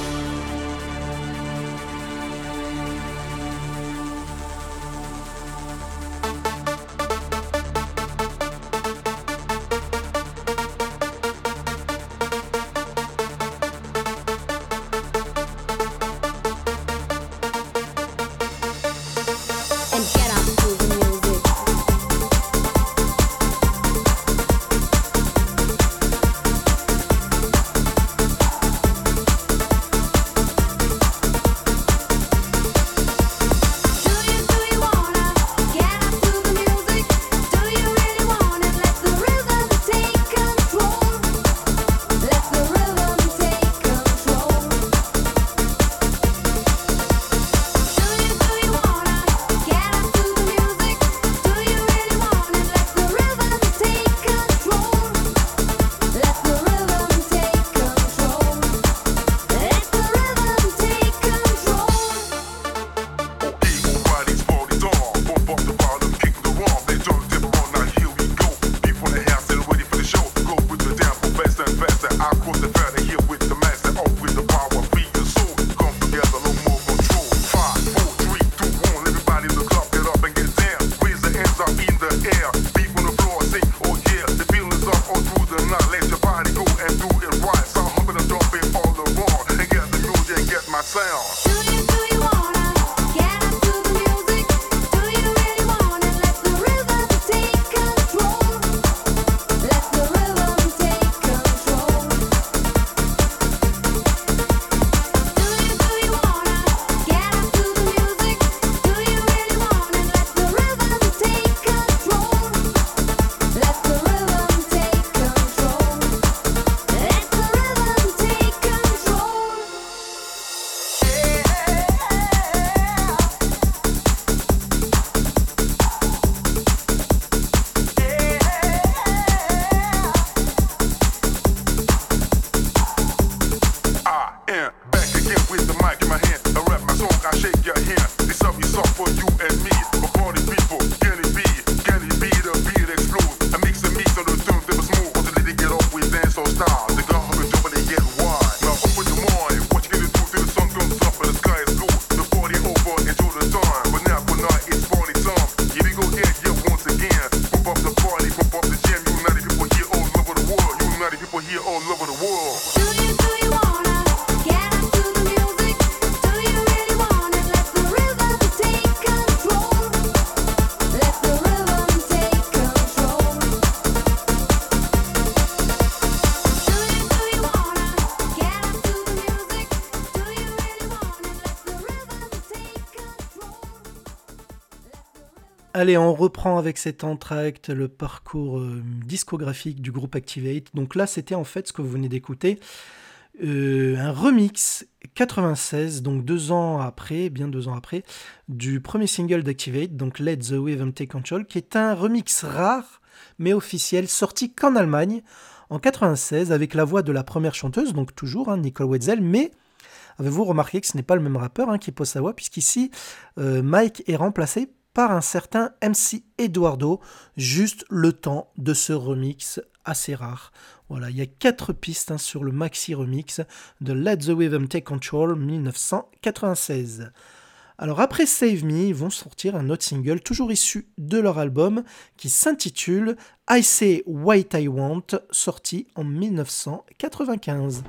[SPEAKER 5] Allez, on reprend avec cet entracte le parcours euh, discographique du groupe Activate. Donc là, c'était en fait ce que vous venez d'écouter, euh, un remix 96, donc deux ans après, bien deux ans après, du premier single d'Activate, donc Let the Rhythm Take Control, qui est un remix rare mais officiel, sorti qu'en Allemagne en 96 avec la voix de la première chanteuse, donc toujours hein, Nicole Wetzel, mais avez-vous remarqué que ce n'est pas le même rappeur hein, qui pose sa voix, puisqu'ici euh, Mike est remplacé par un certain MC Eduardo, juste le temps de ce remix assez rare. Voilà, il y a quatre pistes hein, sur le maxi remix de Let the Rhythm Take Control 1996. Alors après Save Me, ils vont sortir un autre single toujours issu de leur album qui s'intitule I Say What I Want, sorti en 1995.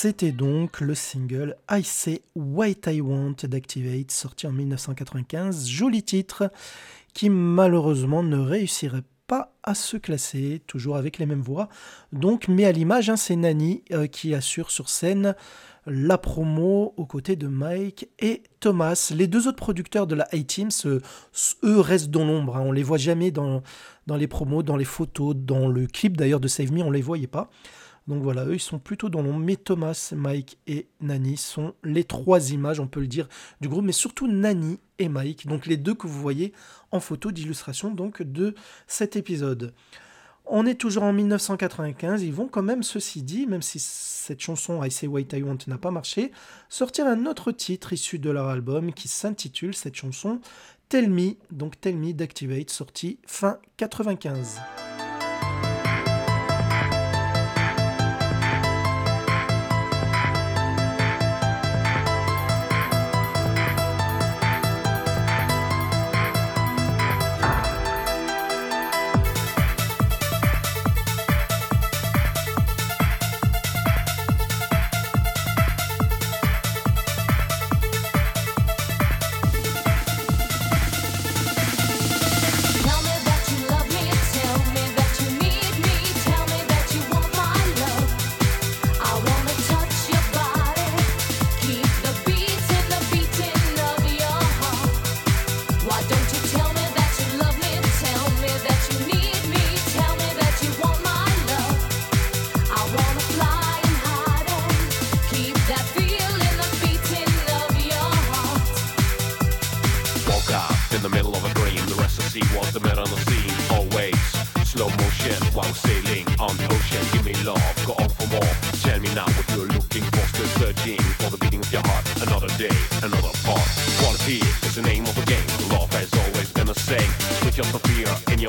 [SPEAKER 5] C'était donc le single I Say What I Want d'Activate, sorti en 1995. Joli titre qui malheureusement ne réussirait pas à se classer, toujours avec les mêmes voix. Donc, mais à l'image, hein, c'est Nani euh, qui assure sur scène la promo aux côtés de Mike et Thomas. Les deux autres producteurs de la A-Team, eux restent dans l'ombre. hein. On les voit jamais dans, dans les promos, dans les photos, dans le clip d'ailleurs de Save Me, on les voyait pas.
[SPEAKER 2] Donc voilà, eux ils sont plutôt dans l'ombre, mais Thomas, Mike et Nani sont les trois images, on peut le dire, du groupe, mais surtout Nani et Mike, donc les deux que vous voyez en photo d'illustration donc de cet épisode. On est toujours en 1995, ils vont quand même, ceci dit, même si cette chanson I Say What I Want n'a pas marché, sortir un autre titre issu de leur album qui s'intitule cette chanson Tell Me, donc Tell Me d'Activate, sorti fin 95.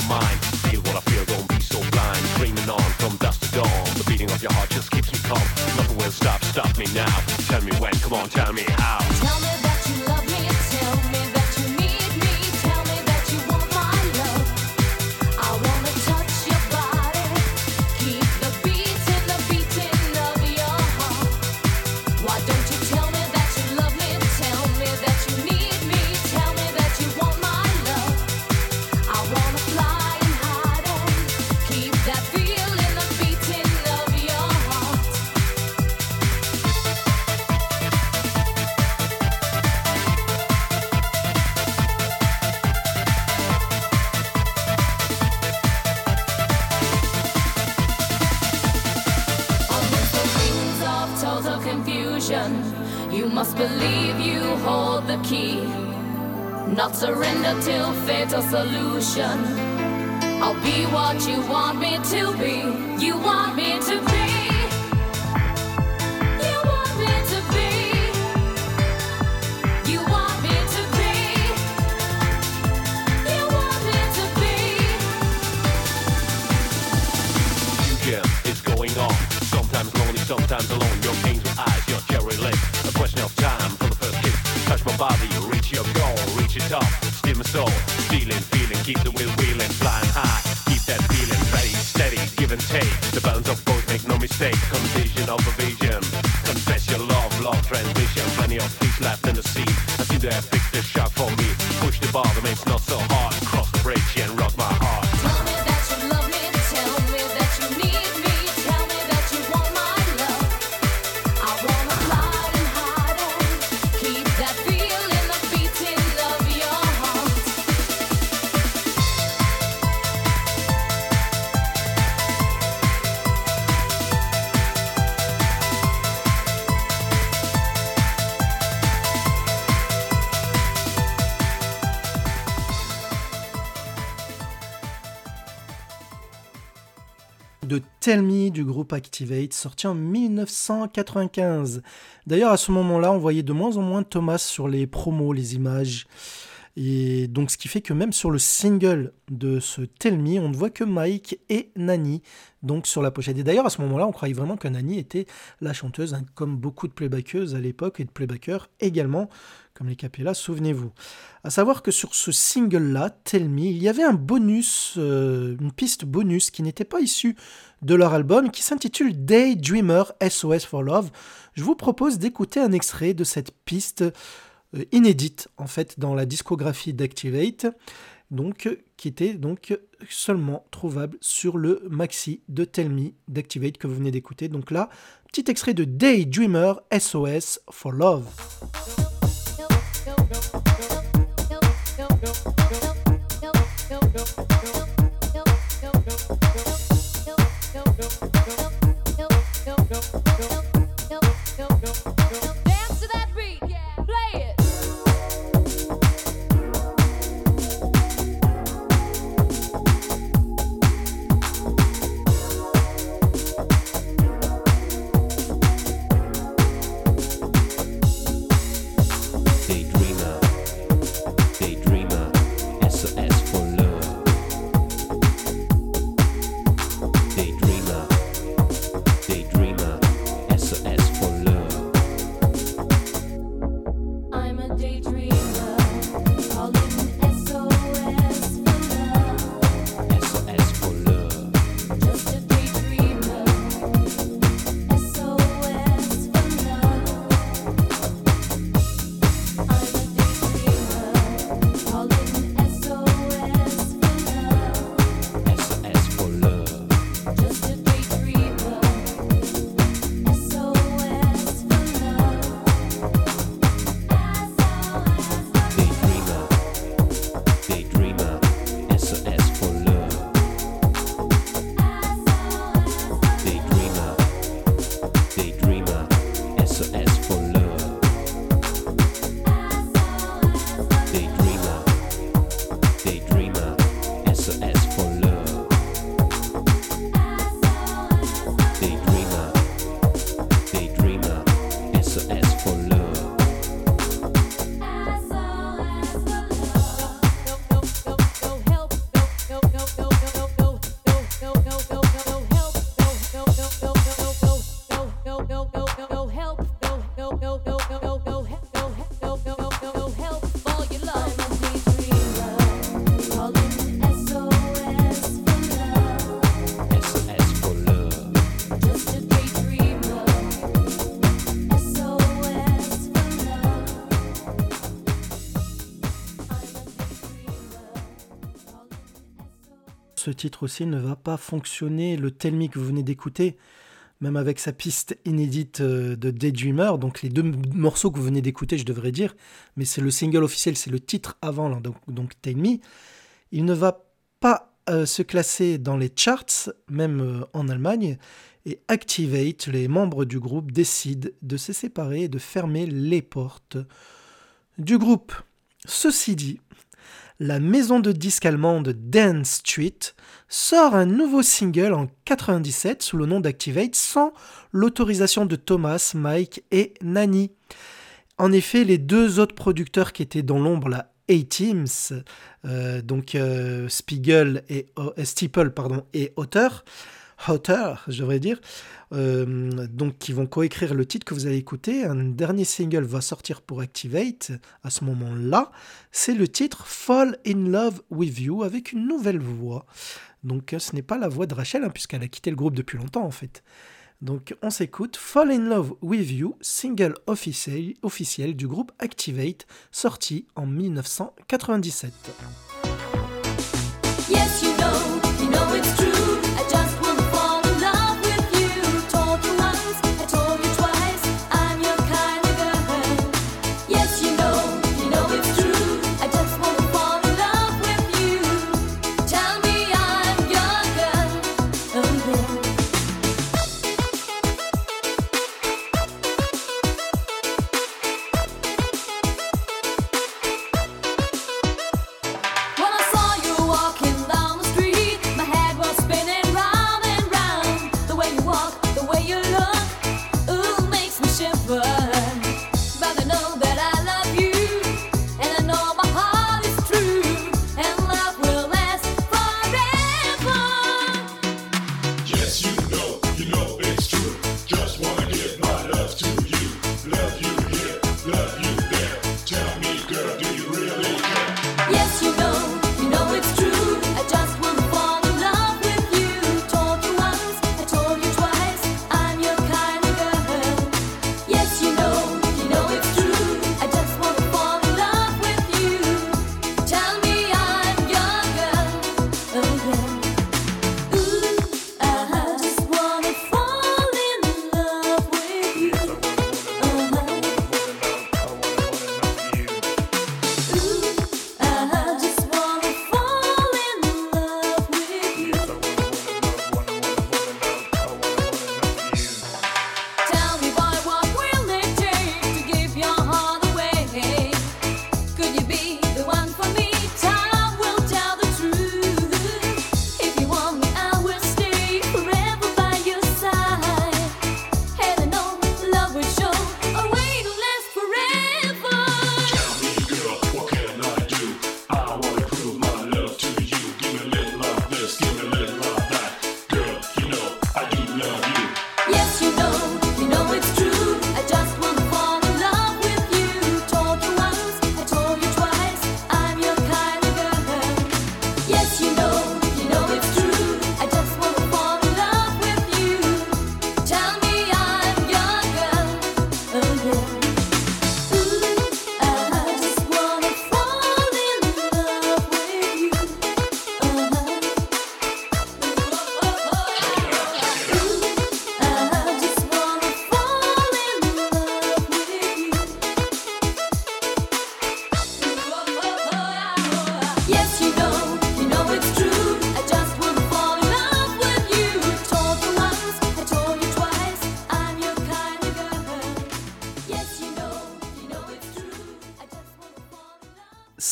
[SPEAKER 5] Mind.
[SPEAKER 2] Tell Me du groupe Activate, sorti en 1995. D'ailleurs, à ce moment-là, on voyait de moins en moins Thomas sur les promos, les images. Et donc, ce qui fait que même sur le single de ce Tell Me, on ne voit que Mike et Nani donc sur la pochette. Et d'ailleurs, à ce moment-là, on croyait vraiment que Nani était la chanteuse, hein, comme beaucoup de playbackeuses à l'époque et de playbackers également, comme les Capella, souvenez-vous. À savoir que sur ce single-là, Tell Me, il y avait un bonus, euh, une piste bonus qui n'était pas issue de leur album, qui s'intitule Daydreamer SOS for Love. Je vous propose d'écouter un extrait de cette piste euh, inédite, en fait, dans la discographie d'Activate, donc, euh, qui était donc seulement trouvable sur le maxi de Tell Me d'Activate que vous venez d'écouter. Donc là, petit extrait de Daydreamer SOS for Love.
[SPEAKER 7] Titre aussi ne va pas fonctionner. Le Tell Me que vous venez d'écouter, même avec sa piste inédite euh, de Daydreamer, donc les deux morceaux que vous venez d'écouter, je devrais dire, mais c'est le single officiel, c'est le titre avant, donc, donc Tell Me, il ne va pas euh, se classer dans les charts, même euh, en Allemagne, et Activate, les membres du groupe, décident de se séparer et de fermer les portes du groupe. Ceci dit, la maison de disques allemande Dance Street sort un nouveau single en 97 sous le nom d'Activate sans l'autorisation de Thomas, Mike et Nani. En effet, les deux autres producteurs qui étaient dans l'ombre, la A-Teams, euh, donc euh, Spiegel et euh, Steeple pardon, et Auteur, Auteur, je devrais dire, euh, donc qui vont coécrire le titre que vous allez écouter. Un dernier single va sortir pour Activate à ce moment-là. C'est le titre Fall in Love with You avec une nouvelle voix. Donc euh, ce n'est pas la voix de Rachel hein, puisqu'elle a quitté le groupe depuis longtemps en fait. Donc on s'écoute Fall in Love with You, single officiel, officiel du groupe Activate, sorti en 1997.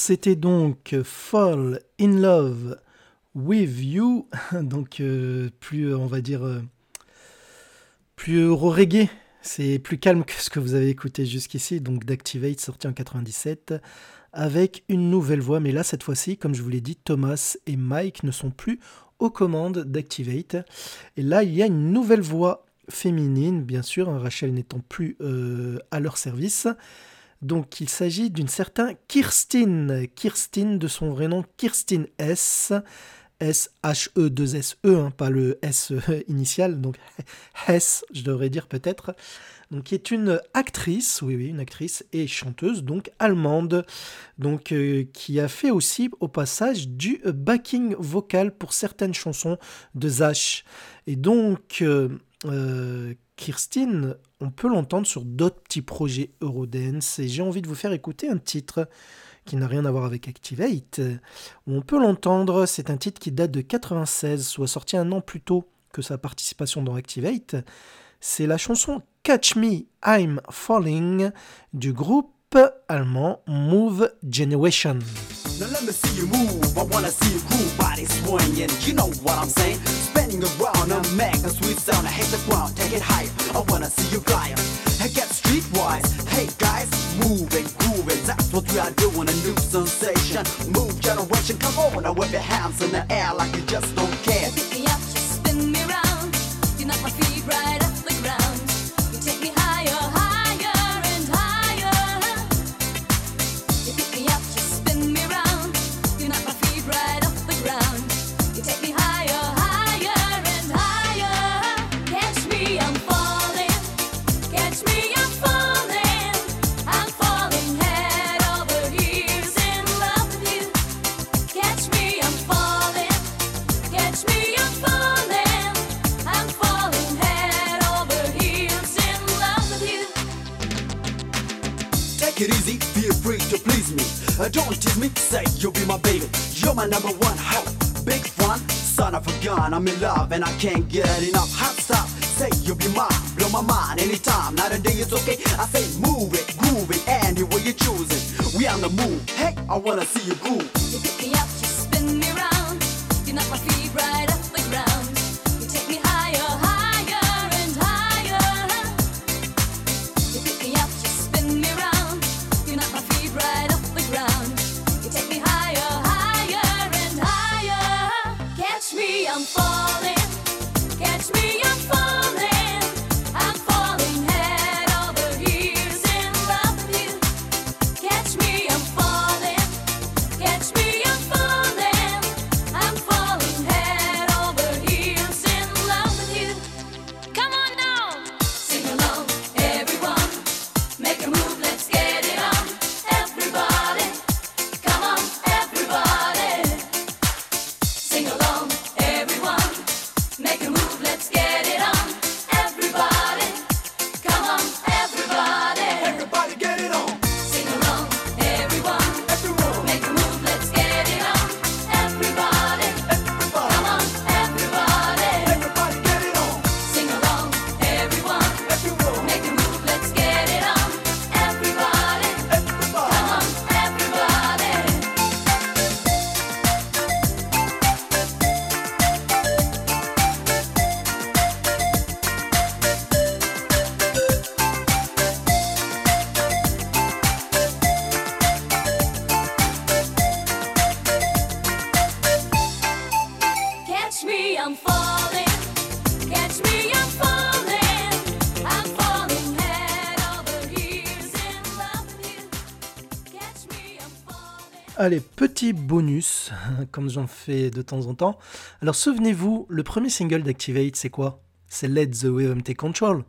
[SPEAKER 7] C'était donc Fall in Love with You, [LAUGHS] donc euh, plus, euh, on va dire, euh, plus reggae. C'est plus calme que ce que vous avez écouté jusqu'ici, donc d'Activate sorti en 97, avec une nouvelle voix, mais là cette fois-ci, comme je vous l'ai dit, Thomas et Mike ne sont plus aux commandes d'Activate. Et là, il y a une nouvelle voix féminine, bien sûr, hein, Rachel n'étant plus à leur service. Donc il s'agit d'une certaine Kirstine, Kirstine de son vrai nom Kirstine S.
[SPEAKER 2] S-H-E-2-S-E, hein, pas le S [LAUGHS] initial, donc [LAUGHS] Hess, je devrais dire peut-être. Donc, qui est une actrice, oui, oui, une actrice et chanteuse, donc allemande, donc euh, qui a fait aussi au passage du backing vocal pour certaines chansons de Zach. Et donc, euh, euh, Kirsten, on peut l'entendre sur d'autres petits projets Eurodance, et j'ai envie de vous faire écouter un titre qui n'a rien à voir avec Activate, on peut l'entendre, c'est un titre qui date de 96, soit sorti un an plus tôt que sa participation dans Activate. C'est la chanson Catch Me, I'm Falling du groupe allemand Move Generation.
[SPEAKER 7] I wanna see you fly. Hey, get streetwise. Hey guys, moving, grooving. That's what we are doing. A new sensation. Move generation. Come on now, wave your hands in the air like you just number one hope. Big fun, son of a gun. I'm in love and I can't get enough. Hot stuff, say you'll be mine. Blow my mind anytime. Not a day it's okay. I say move it, groove it, any way you choose it. We on the move. Hey, I wanna see you groove.
[SPEAKER 2] Comme j'en fais de temps en temps. Alors souvenez-vous, le premier single d'Activate, c'est quoi? C'est Let the Rhythm Take Control.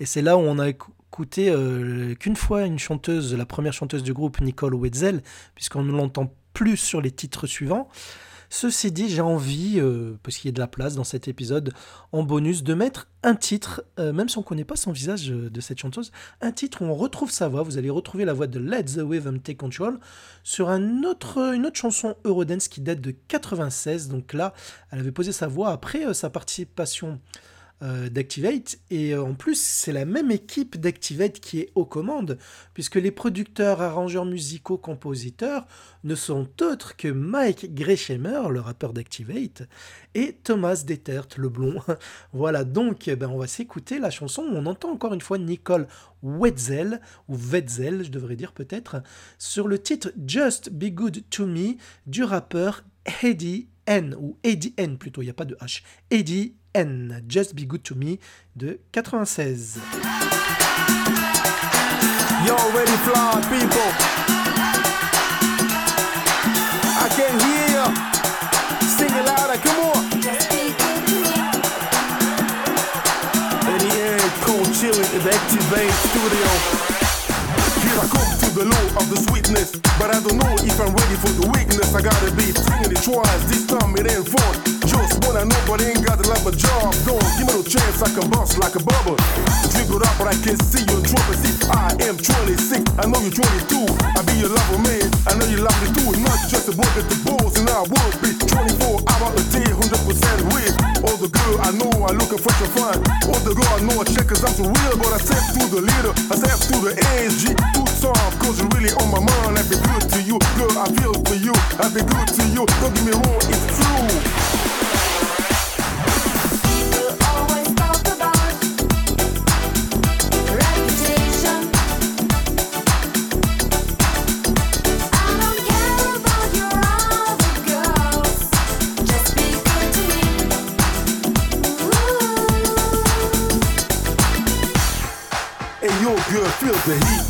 [SPEAKER 2] Et c'est là où on a écouté euh, qu'une fois une chanteuse, la première chanteuse du groupe, Nicole Wetzel, puisqu'on ne l'entend plus sur les titres suivants. Ceci dit, j'ai envie, euh, parce qu'il y a de la place dans cet épisode, en bonus, de mettre un titre, euh, même si on ne connaît pas son visage euh, de cette chanteuse, un titre où on retrouve sa voix. Vous allez retrouver la voix de Let the Rhythm Take Control sur une autre chanson Eurodance qui date de 96. Donc là, elle avait posé sa voix après sa participation euh, d'Activate. Et euh, en plus, c'est la même équipe d'Activate qui est aux commandes, puisque les producteurs, arrangeurs musicaux, compositeurs ne sont autres que Mike Gresheimer, le rappeur d'Activate, et Thomas Detert, le blond. [LAUGHS] voilà, donc eh ben, on va s'écouter la chanson où on entend encore une fois Nicole Wetzel, ou Wetzel, je devrais dire peut-être, sur le titre Just Be Good to Me du rappeur Heidi N, ou Heidi N plutôt, il n'y a pas de H. Heidi N, Just Be Good To Me de 96.
[SPEAKER 10] Yo, ready flawed people. I can hear you. Sing it louder, come on. Just 88 Cold Chilling in the Activate Studio. Come to the low of the sweetness, but I don't know if I'm ready for the weakness. I gotta be swinging it twice, this time it ain't fun. Just wanna know, but ain't got lot of job. Don't give me no chance, I can bust like a bubble. Dribble up, but I can see you trouble. See, I am 26, I know you're 22. I be your lover, man. I know you love me too. Not just a boy at the balls, and I will be 24 hour a day, 100% with. All the girl I know are looking for your fun. All the girl I know are check cause I'm so real, but I step to the leader, I step to the ASG. Too soft, cause you're really on my mind. I be good to you, girl, I feel for you. I be good to you, don't get me wrong, it's true. Feel the heat.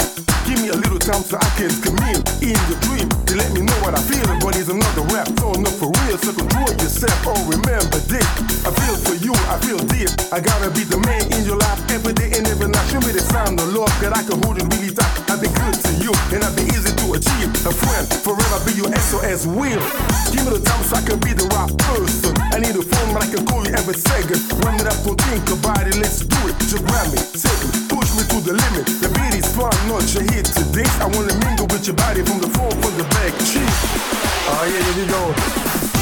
[SPEAKER 10] Give me a little time so I can come in in the dream. To let me know what I feel, but it's another rap. So enough for real, so control yourself. Oh, remember this. I feel for you, I feel deep. I gotta be the man in your life every day and every night. Show me the sign of love that I can hold it really tight. I be good to you, and I'll be easy to achieve. A friend, forever be your SOS will. Give me the time so I can be the right person. I need a phone, but I can call you every second. One minute, don't think about it, let's do it. Just grab me, take me, push me to the limit. The beat is fun, not your hit to this. I wanna mingle with your body from the front, from the back. Cheap. Oh yeah, here we go.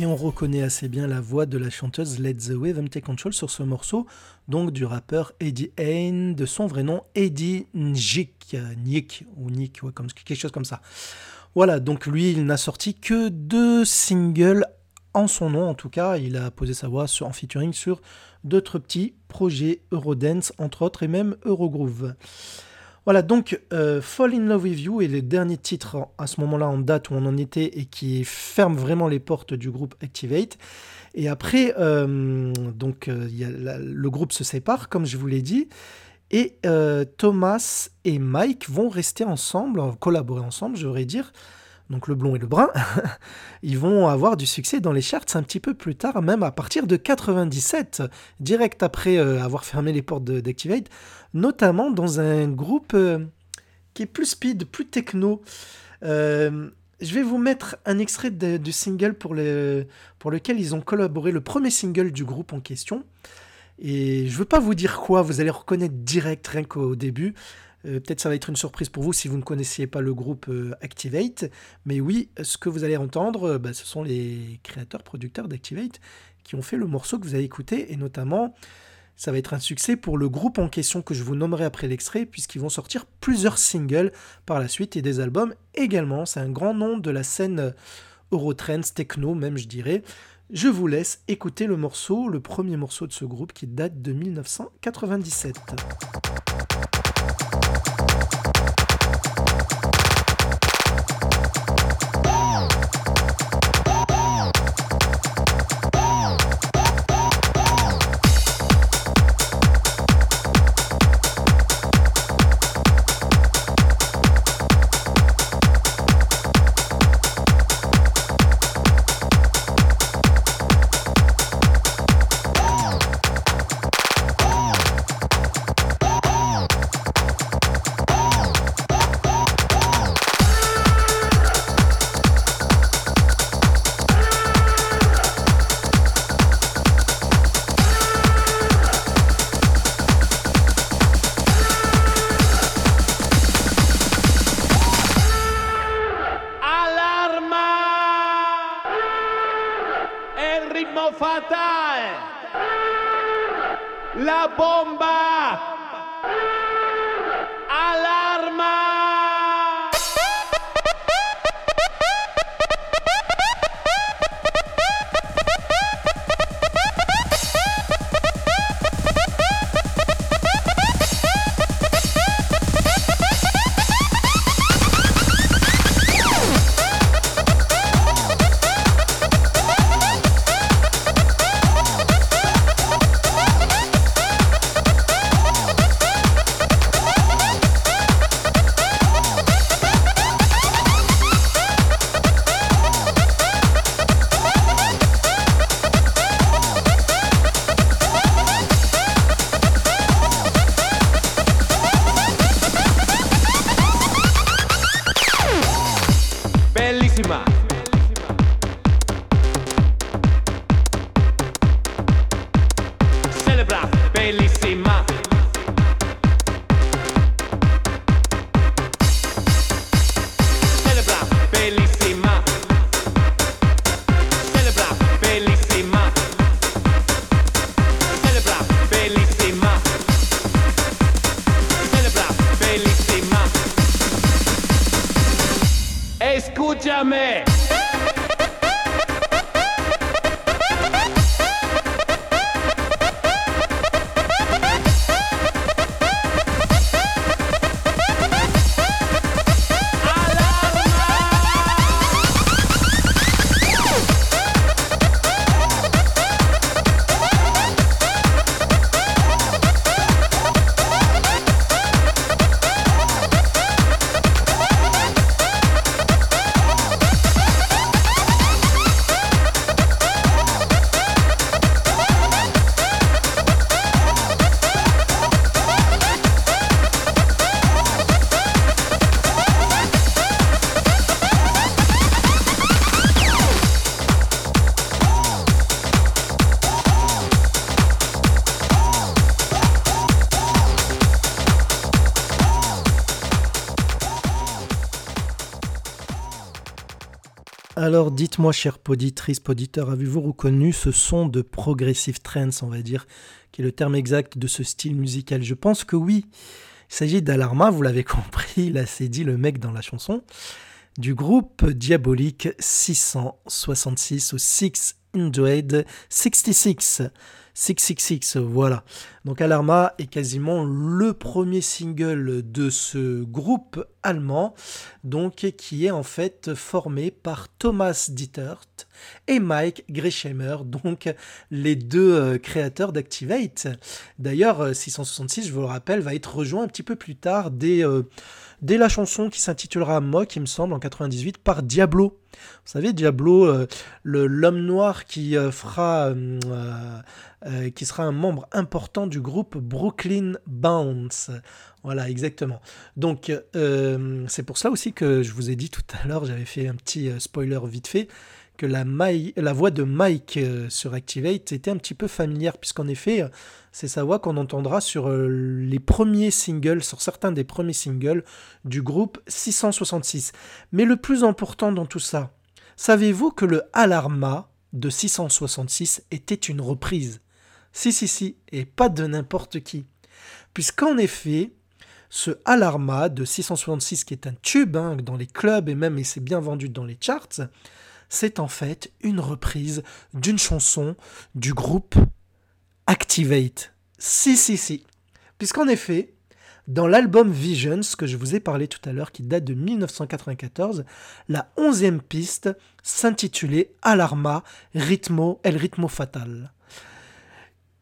[SPEAKER 2] Et on reconnaît assez bien la voix de la chanteuse Let the Wave Take Control sur ce morceau, donc du rappeur Eddie Hain, de son vrai nom Eddie Njik, Nick, ou Nick, quelque chose comme ça. Voilà, donc lui, il n'a sorti que deux singles en son nom, en tout cas. Il a posé sa voix en featuring sur d'autres petits projets Eurodance, entre autres, et même Eurogroove. Voilà, donc euh, Fall in Love with You est le dernier titre à ce moment-là en date où on en était et qui ferme vraiment les portes du groupe Activate. Et après, euh, donc euh, le groupe se sépare, comme je vous l'ai dit, et Thomas et Mike vont rester ensemble, collaborer ensemble, je devrais dire. Donc le blond et le brun, [LAUGHS] ils vont avoir du succès dans les charts un petit peu plus tard, même à partir de 97, direct après avoir fermé les portes d'Activate, notamment dans un groupe euh, qui est plus speed, plus techno. Euh, je vais vous mettre un extrait du single pour, le- pour lequel ils ont collaboré, le premier single du groupe en question. Et je veux pas vous dire quoi, vous allez reconnaître direct rien qu'au début. Euh, Peut-être ça va être une surprise pour vous si vous ne connaissiez pas le groupe Activate. Mais oui, ce que vous allez entendre, bah, ce sont les créateurs, producteurs d'Activate qui ont fait le morceau que vous avez écouté. Et notamment, ça va être un succès pour le groupe en question que je vous nommerai après l'extrait, puisqu'ils vont sortir plusieurs singles par la suite et des albums également. C'est un grand nom de la scène Eurotrends, techno même, je dirais. Je vous laisse écouter le morceau, le premier morceau de ce groupe qui date de 1997. Alors dites-moi, chère poditrice, poditeur, avez-vous reconnu ce son de progressive trance, on va dire, qui est le terme exact de ce style musical? Je pense que oui. Il s'agit d'Alarma, vous l'avez [LAUGHS] compris, là c'est dit le mec dans la chanson, du groupe diabolique 666 ou 666. 666, voilà. Donc Alarma est quasiment le premier single de ce groupe allemand, donc qui est en fait formé par Thomas Dietert et Mike Grisheimer, donc les deux euh, créateurs d'Activate. D'ailleurs, euh, 666, je vous le rappelle, va être rejoint un petit peu plus tard dès, euh, dès la chanson qui s'intitulera Mock, il me semble, en 98, par Diablo. Vous savez, Diablo, euh, l'homme noir qui euh, fera, euh, euh, qui sera un membre important du groupe Brooklyn Bounce. Voilà, exactement. Donc, c'est pour cela aussi que je vous ai dit tout à l'heure, j'avais fait un petit spoiler vite fait, que la, la voix de Mike sur Activate était un petit peu familière, puisqu'en effet, c'est sa voix qu'on entendra sur euh, les premiers singles, sur certains des premiers singles du groupe 666. Mais le plus important dans tout ça, savez-vous que le Alarma de 666 était une reprise? Si, si, si, et pas de n'importe qui. Puisqu'en effet, ce Alarma de 666, qui est un tube hein, dans les clubs et même il s'est bien vendu dans les charts, c'est en fait une reprise d'une chanson du groupe Activate. Si, si, si. Puisqu'en effet, dans l'album Visions, que je vous ai parlé tout à l'heure, qui date de 1994, la onzième piste s'intitulait Alarma Ritmo El Ritmo Fatal.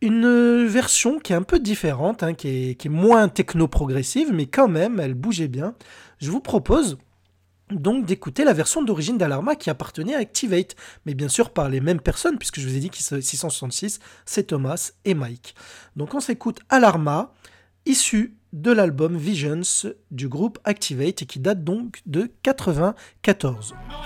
[SPEAKER 2] Une version qui est un peu différente, hein, qui, est, qui est moins techno-progressive, mais quand même, elle bougeait bien. Je vous propose donc d'écouter la version d'origine d'Alarma qui appartenait à Activate, mais bien sûr par les mêmes personnes, puisque je vous ai dit que 666, c'est Thomas et Mike. Donc on s'écoute Alarma, issu de l'album Visions du groupe Activate et qui date donc de 94.
[SPEAKER 11] No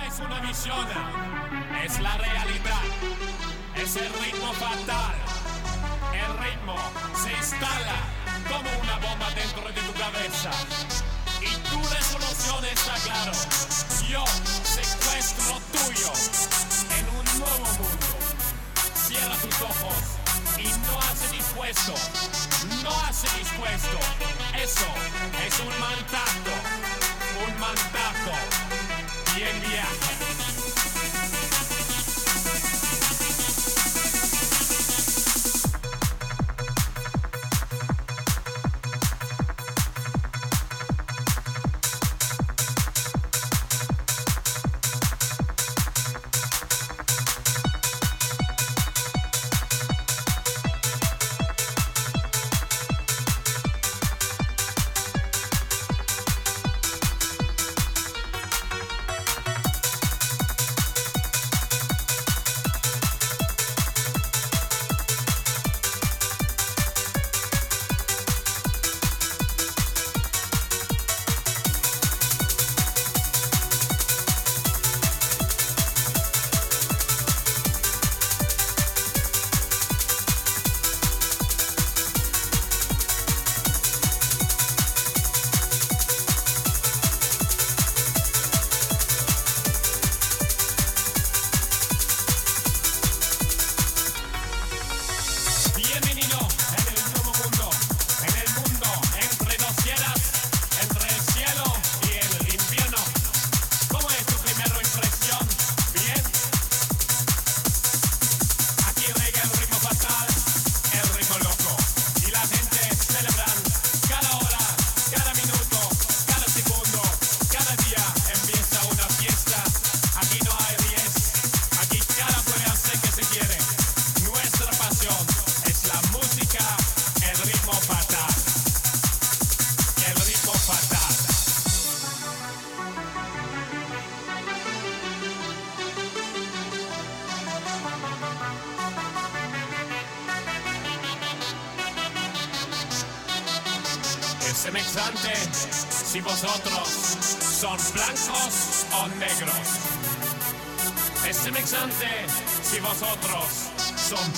[SPEAKER 11] Tu resolución está claro. Yo secuestro tuyo en un nuevo mundo. Cierra tus ojos y no hace dispuesto. No hace dispuesto. Eso es un mal tacto. Un mal tacto. Bien viaje.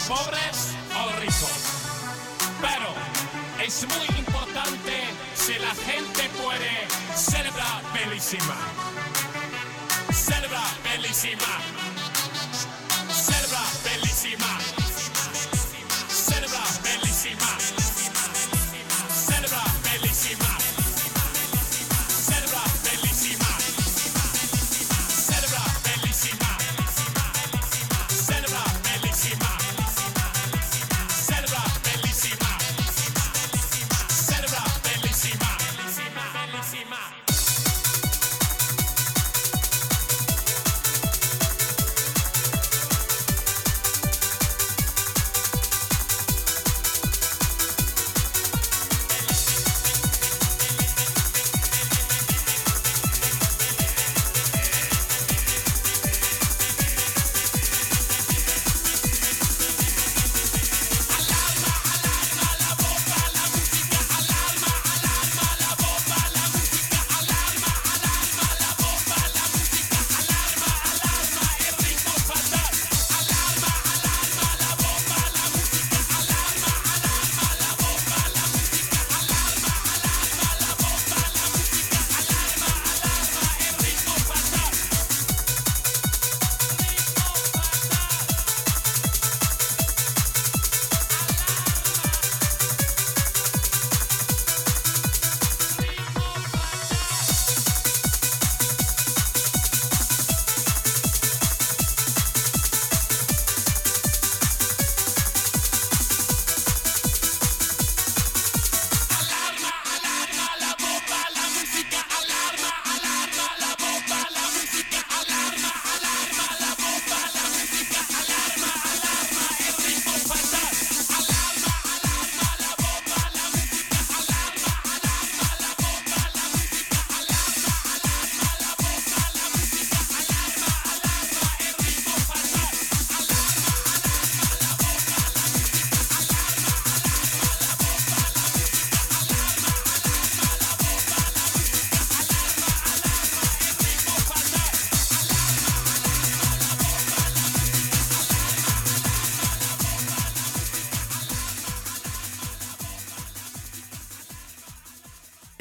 [SPEAKER 11] pobres o ricos. Pero es muy importante si la gente puede celebrar bellísima.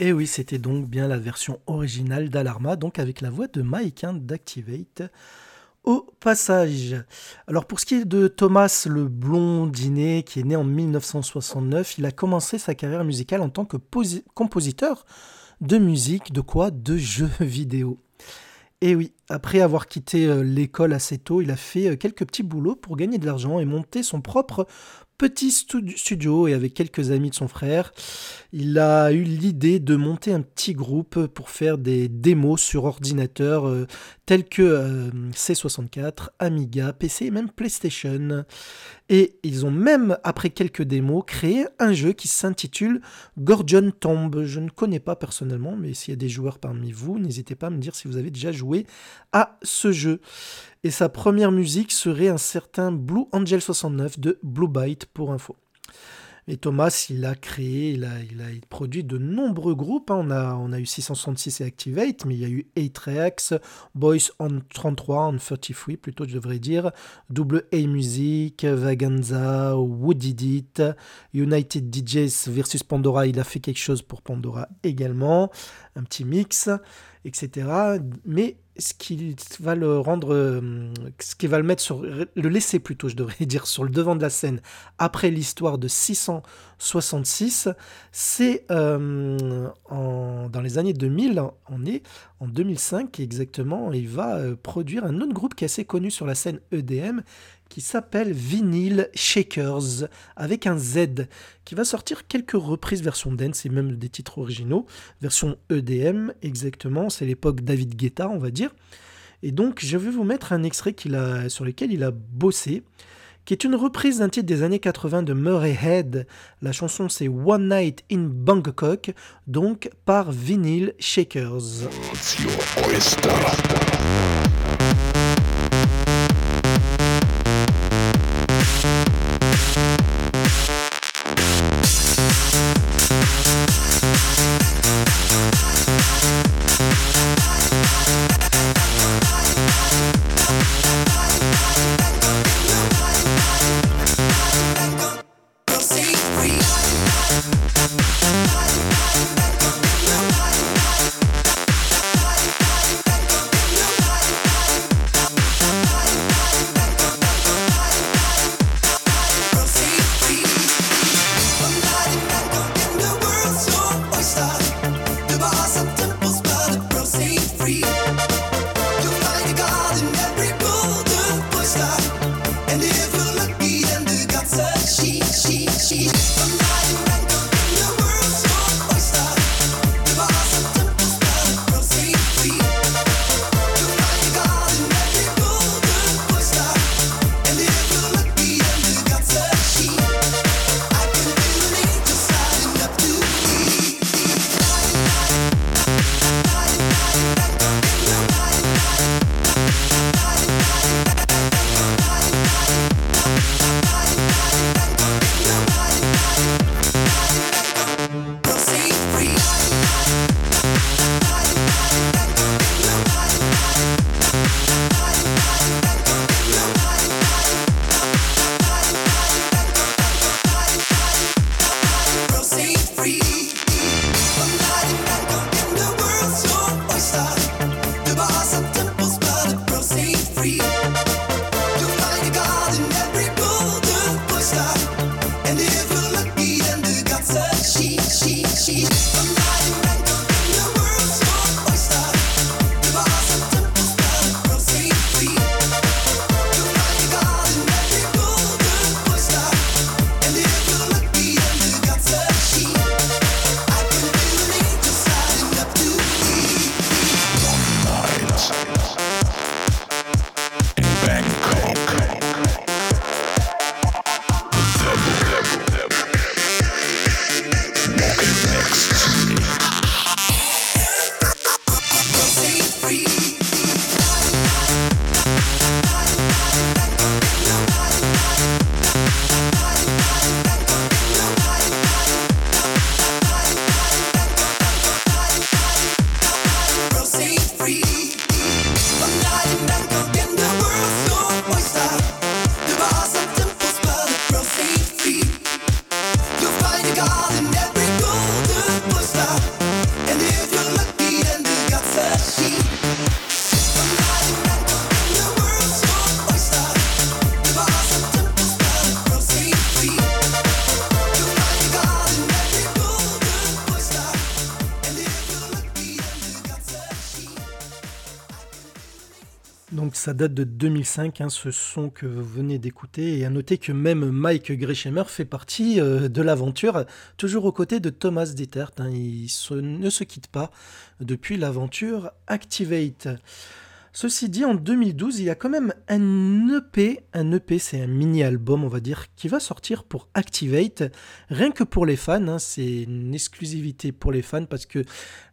[SPEAKER 2] Et oui, c'était donc bien la version originale d'Alarma, donc avec la voix de Mike hein, d'Activate au passage. Alors pour ce qui est de Thomas le Blondinet, qui est né en 1969, il a commencé sa carrière musicale en tant que compositeur de musique, de quoi De jeux [LAUGHS] vidéo. Et oui, après avoir quitté euh, l'école assez tôt, il a fait euh, quelques petits boulots pour gagner de l'argent et monter son propre petit stu- studio et avec quelques amis de son frère, il a eu l'idée de monter un petit groupe pour faire des démos sur ordinateur euh, tels que euh, C64, Amiga, PC et même PlayStation. Et ils ont même, après quelques démos, créé un jeu qui s'intitule Gorgon Tomb. Je ne connais pas personnellement, mais s'il y a des joueurs parmi vous, n'hésitez pas à me dire si vous avez déjà joué à ce jeu. Et sa première musique serait un certain Blue Angel 69 de Blue Byte pour info. Et Thomas, il a créé, il a, il a produit de nombreux groupes. hein. On, a, on a eu 666 et Activate, mais il y a eu 8 Boys on 33, on 33 plutôt, je devrais dire, Double A Music, Vaganza, Who Did It, United DJs versus Pandora, il a fait quelque chose pour Pandora également, un petit mix, etc. Mais ce qui va le rendre, euh, ce qui va le mettre sur, le laisser plutôt, je devrais [LAUGHS] dire, sur le devant de la scène après l'histoire de 666, c'est euh, dans les années 2000, on est en 2005 exactement, il va euh, produire un autre groupe qui est assez connu sur la scène EDM qui s'appelle Vinyl Shakers avec un Z qui va sortir quelques reprises version dance et même des titres originaux version EDM exactement c'est l'époque David Guetta on va dire et donc je vais vous mettre un extrait qu'il a, sur lequel il a bossé qui est une reprise d'un titre des années 80 de Murray Head. La chanson c'est One Night in Bangkok, donc par Vinyl Shakers. Date de 2005, hein, ce son que vous venez d'écouter. Et à noter que même Mike Grisheimer fait partie euh, de l'aventure, toujours aux côtés de Thomas Dittert. hein. Se- ne se quittent pas depuis l'aventure Activate. Ceci dit, en 2012, il y a quand même un EP, un EP, c'est un mini-album, on va dire, qui va sortir pour Activate, rien que pour les fans, hein, c'est une exclusivité pour les fans parce que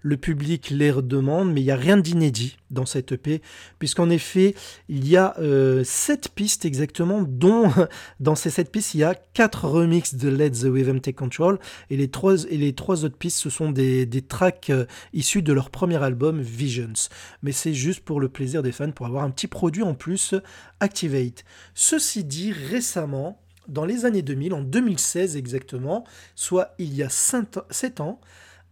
[SPEAKER 2] le public les redemande, mais il n'y a rien d'inédit dans cet EP, puisqu'en effet, il y a euh, sept pistes exactement, dont [LAUGHS] dans ces sept pistes, il y a quatre remixes de Let the Rhythm Take Control, et les trois, et les autres pistes, ce sont des, des tracks euh, issus de leur premier album, Visions. Mais c'est juste pour le plaisir des fans, pour avoir un petit produit en plus, Activate. Ceci dit, récemment, dans les années 2000, en 2016 exactement, soit il y a 7 ans,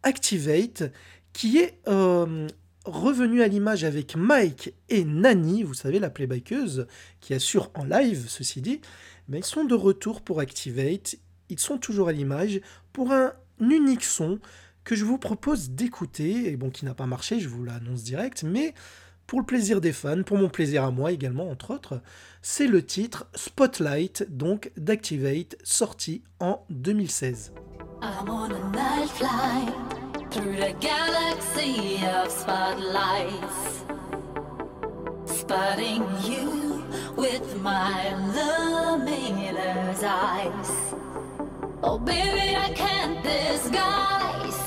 [SPEAKER 2] Activate, qui est euh, revenu à l'image avec Mike et Nani, vous savez, la playbackeuse, qui assure en live, ceci dit, mais ils sont de retour pour Activate, ils sont toujours à l'image, pour un unique son que je vous propose d'écouter, et bon, qui n'a pas marché, je vous l'annonce direct, mais pour le plaisir des fans, pour mon plaisir à moi également, entre autres, c'est le titre Spotlight, donc d'Activate, sorti en 2016.
[SPEAKER 7] I'm on through the galaxy of spotlights. Spotting you with my luminous eyes. Oh, baby, I can't disguise.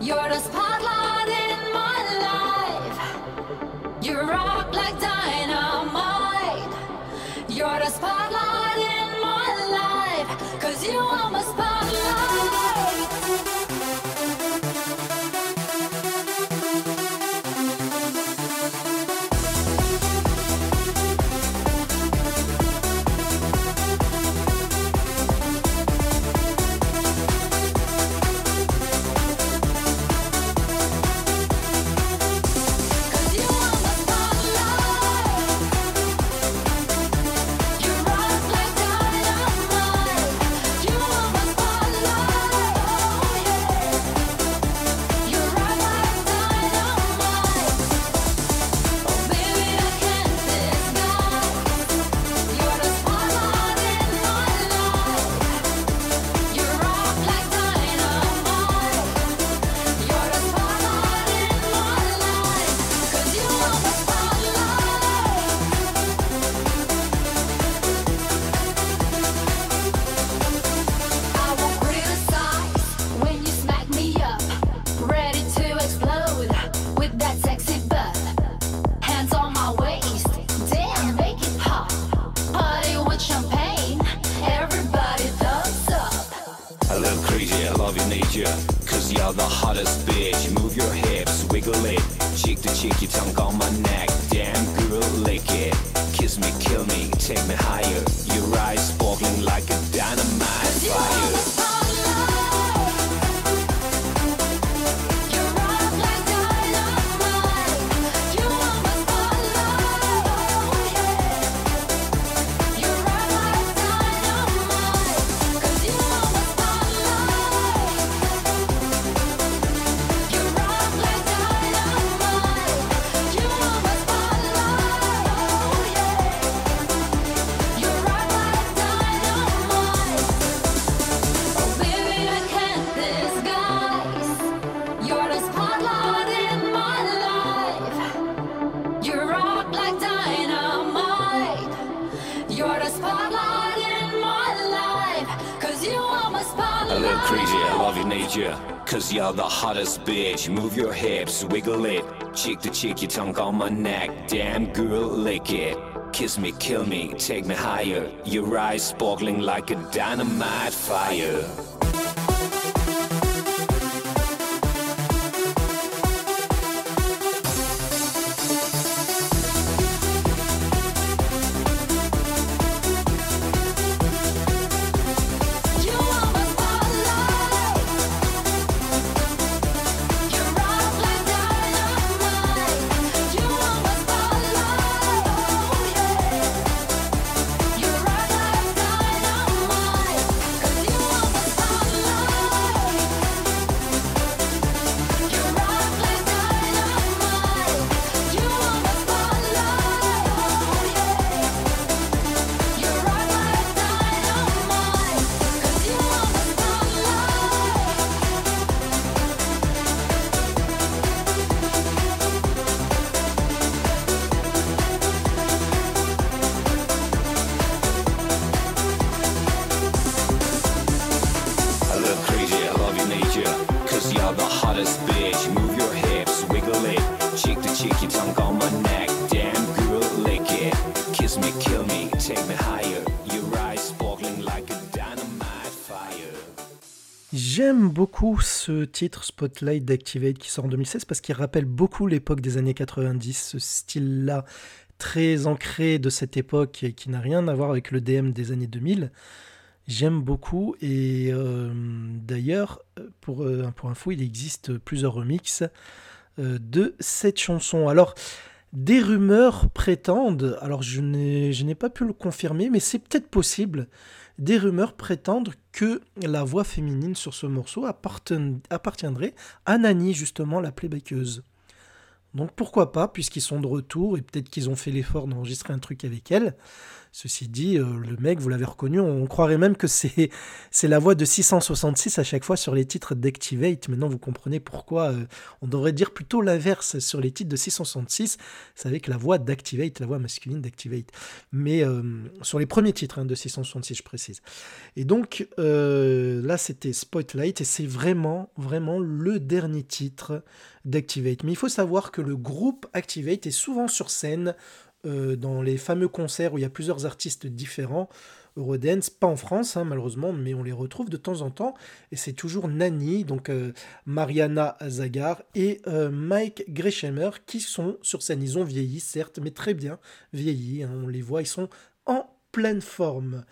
[SPEAKER 7] You're the spotlight in my life. You rock like dynamite. You're the spotlight
[SPEAKER 12] bitch. Move your hips, wiggle it. Cheek to cheek, your tongue on my neck. Damn girl, lick it. Kiss me, kill me, take me higher. Your eyes sparkling like a dynamite fire.
[SPEAKER 2] Ce titre Spotlight d'Activate qui sort en 2016 parce qu'il rappelle beaucoup l'époque des années 90, ce style-là très ancré de cette époque et qui n'a rien à voir avec le DM des années 2000. J'aime beaucoup et euh, d'ailleurs, pour, euh, pour info, il existe plusieurs remixes euh, de cette chanson. Alors, des rumeurs prétendent, alors je n'ai je n'ai pas pu le confirmer, mais c'est peut-être possible, des rumeurs prétendent que la voix féminine sur ce morceau appartiendrait à Nani, justement, la playbackeuse. Donc pourquoi pas, puisqu'ils sont de retour et peut-être qu'ils ont fait l'effort d'enregistrer un truc avec elle. Ceci dit, euh, le mec, vous l'avez reconnu, on croirait même que c'est [LAUGHS] la voix de 666 à chaque fois sur les titres d'Activate. Maintenant, vous comprenez pourquoi euh, on devrait dire plutôt l'inverse sur les titres de 666. C'est avec la voix d'Activate, la voix masculine d'Activate. Mais euh, sur les premiers titres hein, de 666, je précise. Et donc, là, c'était Spotlight et c'est vraiment, vraiment le dernier titre d'Activate. Mais il faut savoir que le groupe Activate est souvent sur scène euh, dans les fameux concerts où il y a plusieurs artistes différents. Eurodance, pas en France hein, malheureusement, mais on les retrouve de temps en temps. Et c'est toujours Nani, donc euh, Mariana Zagar et euh, Mike Gresheimer qui sont sur scène. Ils ont vieilli, certes, mais très bien vieilli. hein, on les voit, ils sont en pleine forme.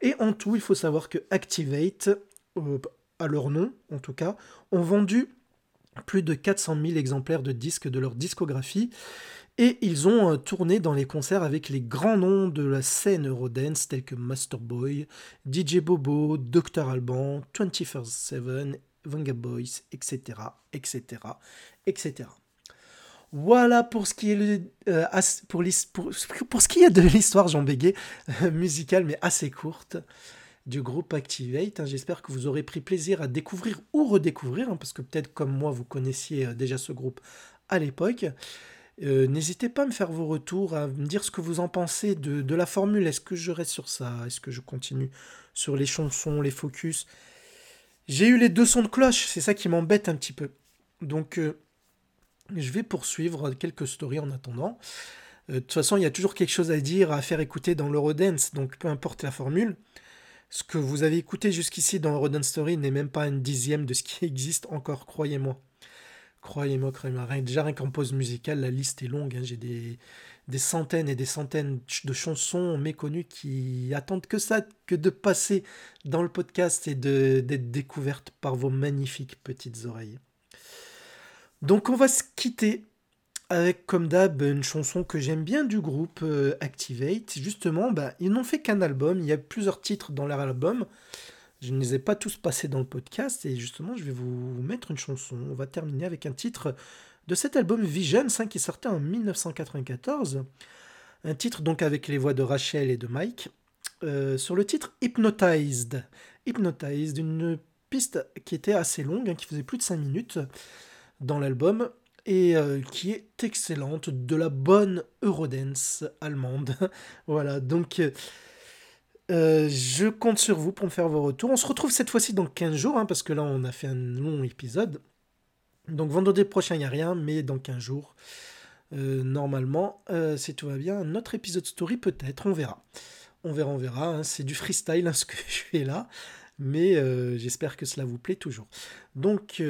[SPEAKER 2] Et en tout, il faut savoir que Activate, à leur nom en tout cas, ont vendu plus de 400 000 exemplaires de disques de leur discographie. Et ils ont euh, tourné dans les concerts avec les grands noms de la scène Eurodance tels que Master Boy, DJ Bobo, Dr Alban, 24-7, Vanga Boys, etc., etc.. Voilà pour ce qui est, le- euh, pour, ce qui est de l'histoire, j'en bégayais, euh, musicale mais assez courte du groupe Activate. hein. J'espère que vous aurez pris plaisir à découvrir ou redécouvrir, hein, parce que peut-être comme moi vous connaissiez déjà ce groupe à l'époque. Euh, N'hésitez pas à me faire vos retours, à me dire ce que vous en pensez de, la formule. Est-ce que je reste sur ça? Est-ce que je continue sur les chansons, les focus? J'ai eu les deux sons de cloche, c'est ça qui m'embête un petit peu. Donc euh, je vais poursuivre quelques stories en attendant. Euh, De toute façon, il y a toujours quelque chose à dire, à faire écouter dans l'Eurodance, donc peu importe la formule. Ce que vous avez écouté jusqu'ici dans Eurodance Story n'est même pas un dixième de ce qui [LAUGHS] existe encore, croyez-moi. Croyez-moi, croyez-moi. Déjà, rien qu'en pause musicale, la liste est longue. hein. J'ai des, des centaines et des centaines de chansons méconnues qui attendent que ça, que de passer dans le podcast et d'être découvertes par vos magnifiques petites oreilles. Donc, on va se quitter avec, comme d'hab, une chanson que j'aime bien du groupe euh, Activate. Justement, bah, ils n'ont fait qu'un album. Il y a plusieurs titres dans leur album. Je ne les ai pas tous passés dans le podcast et justement, je vais vous mettre une chanson. On va terminer avec un titre de cet album Visions hein, qui sortait en 1994. Un titre donc avec les voix de Rachel et de Mike. euh, sur le titre Hypnotized. Hypnotized, une piste qui était assez longue, hein, qui faisait plus de 5 minutes dans l'album et euh, qui est excellente, de la bonne Eurodance allemande. [LAUGHS] voilà, donc euh, euh, je compte sur vous pour me faire vos retours. On se retrouve cette fois-ci dans 15 jours, hein, parce que là on a fait un long épisode. Donc vendredi prochain, il n'y a rien, mais dans 15 jours, euh, normalement, euh, si tout va bien, un autre épisode story peut-être, on verra. On verra, on verra. hein. C'est du freestyle hein, [LAUGHS] ce que je fais là. Mais euh, j'espère que cela vous plaît toujours. Donc,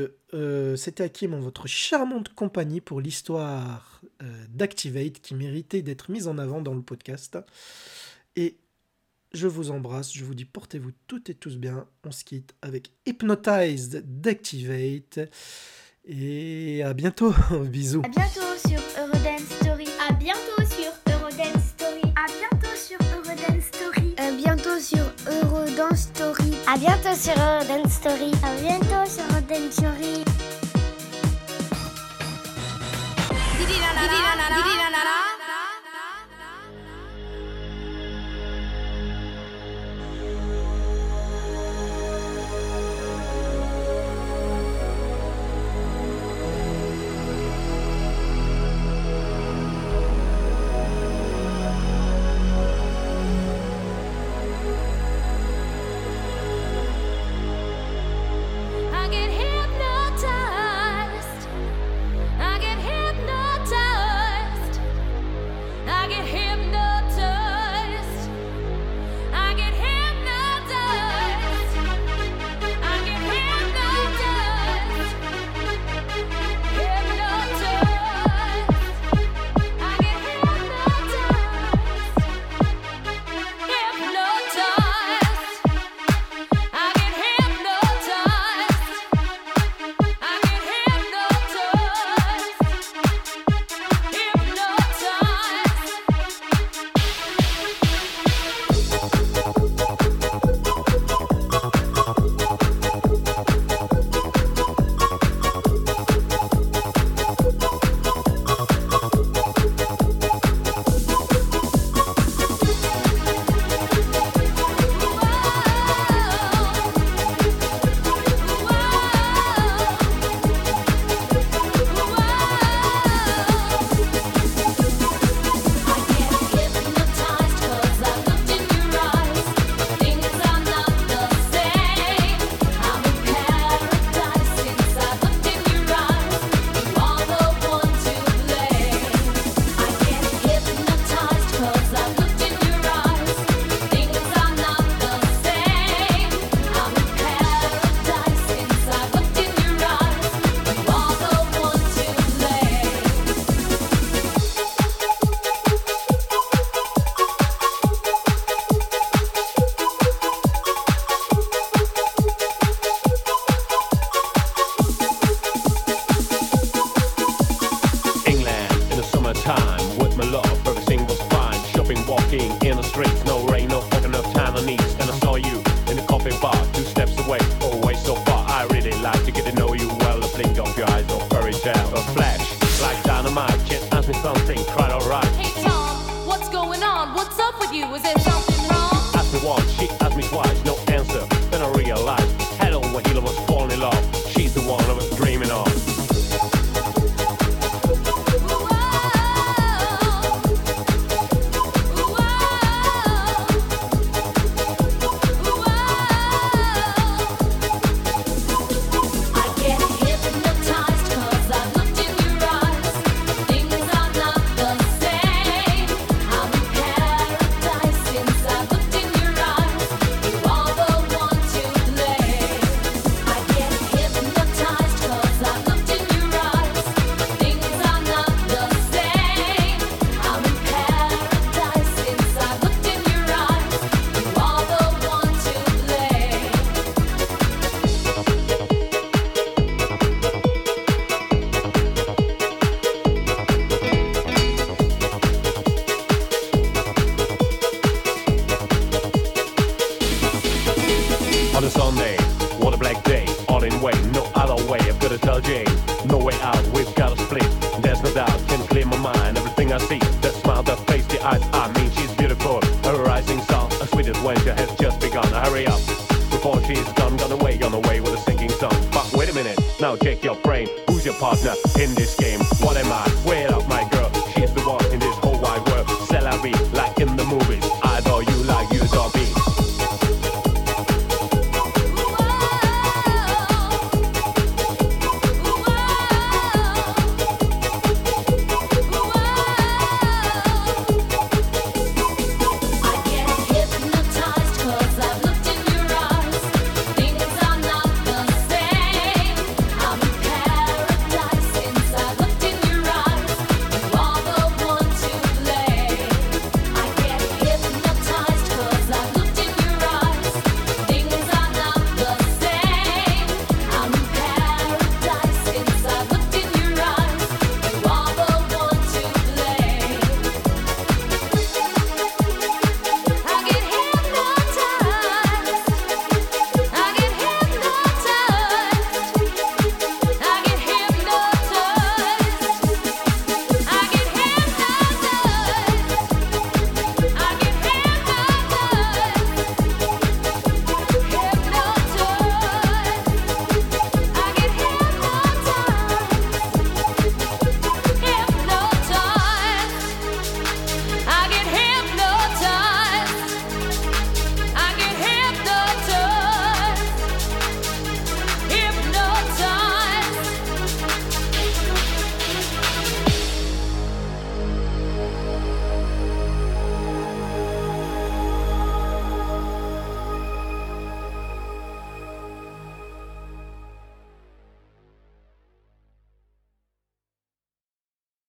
[SPEAKER 2] c'était Hakim en votre charmante compagnie pour l'histoire d'Activate qui méritait d'être mise en avant dans le podcast. Et je vous embrasse, je vous dis portez-vous toutes et tous bien. On se quitte avec Hypnotized d'Activate. Et à bientôt. [LAUGHS] Bisous.
[SPEAKER 8] À bientôt sur Eurodance Story.
[SPEAKER 9] À bientôt sur Eurodance Story.
[SPEAKER 8] À bientôt sur Eurodance Story. À bientôt sur Eurodance Story. À bientôt sur Eurodance Story. À bientôt sur Eurodance Story.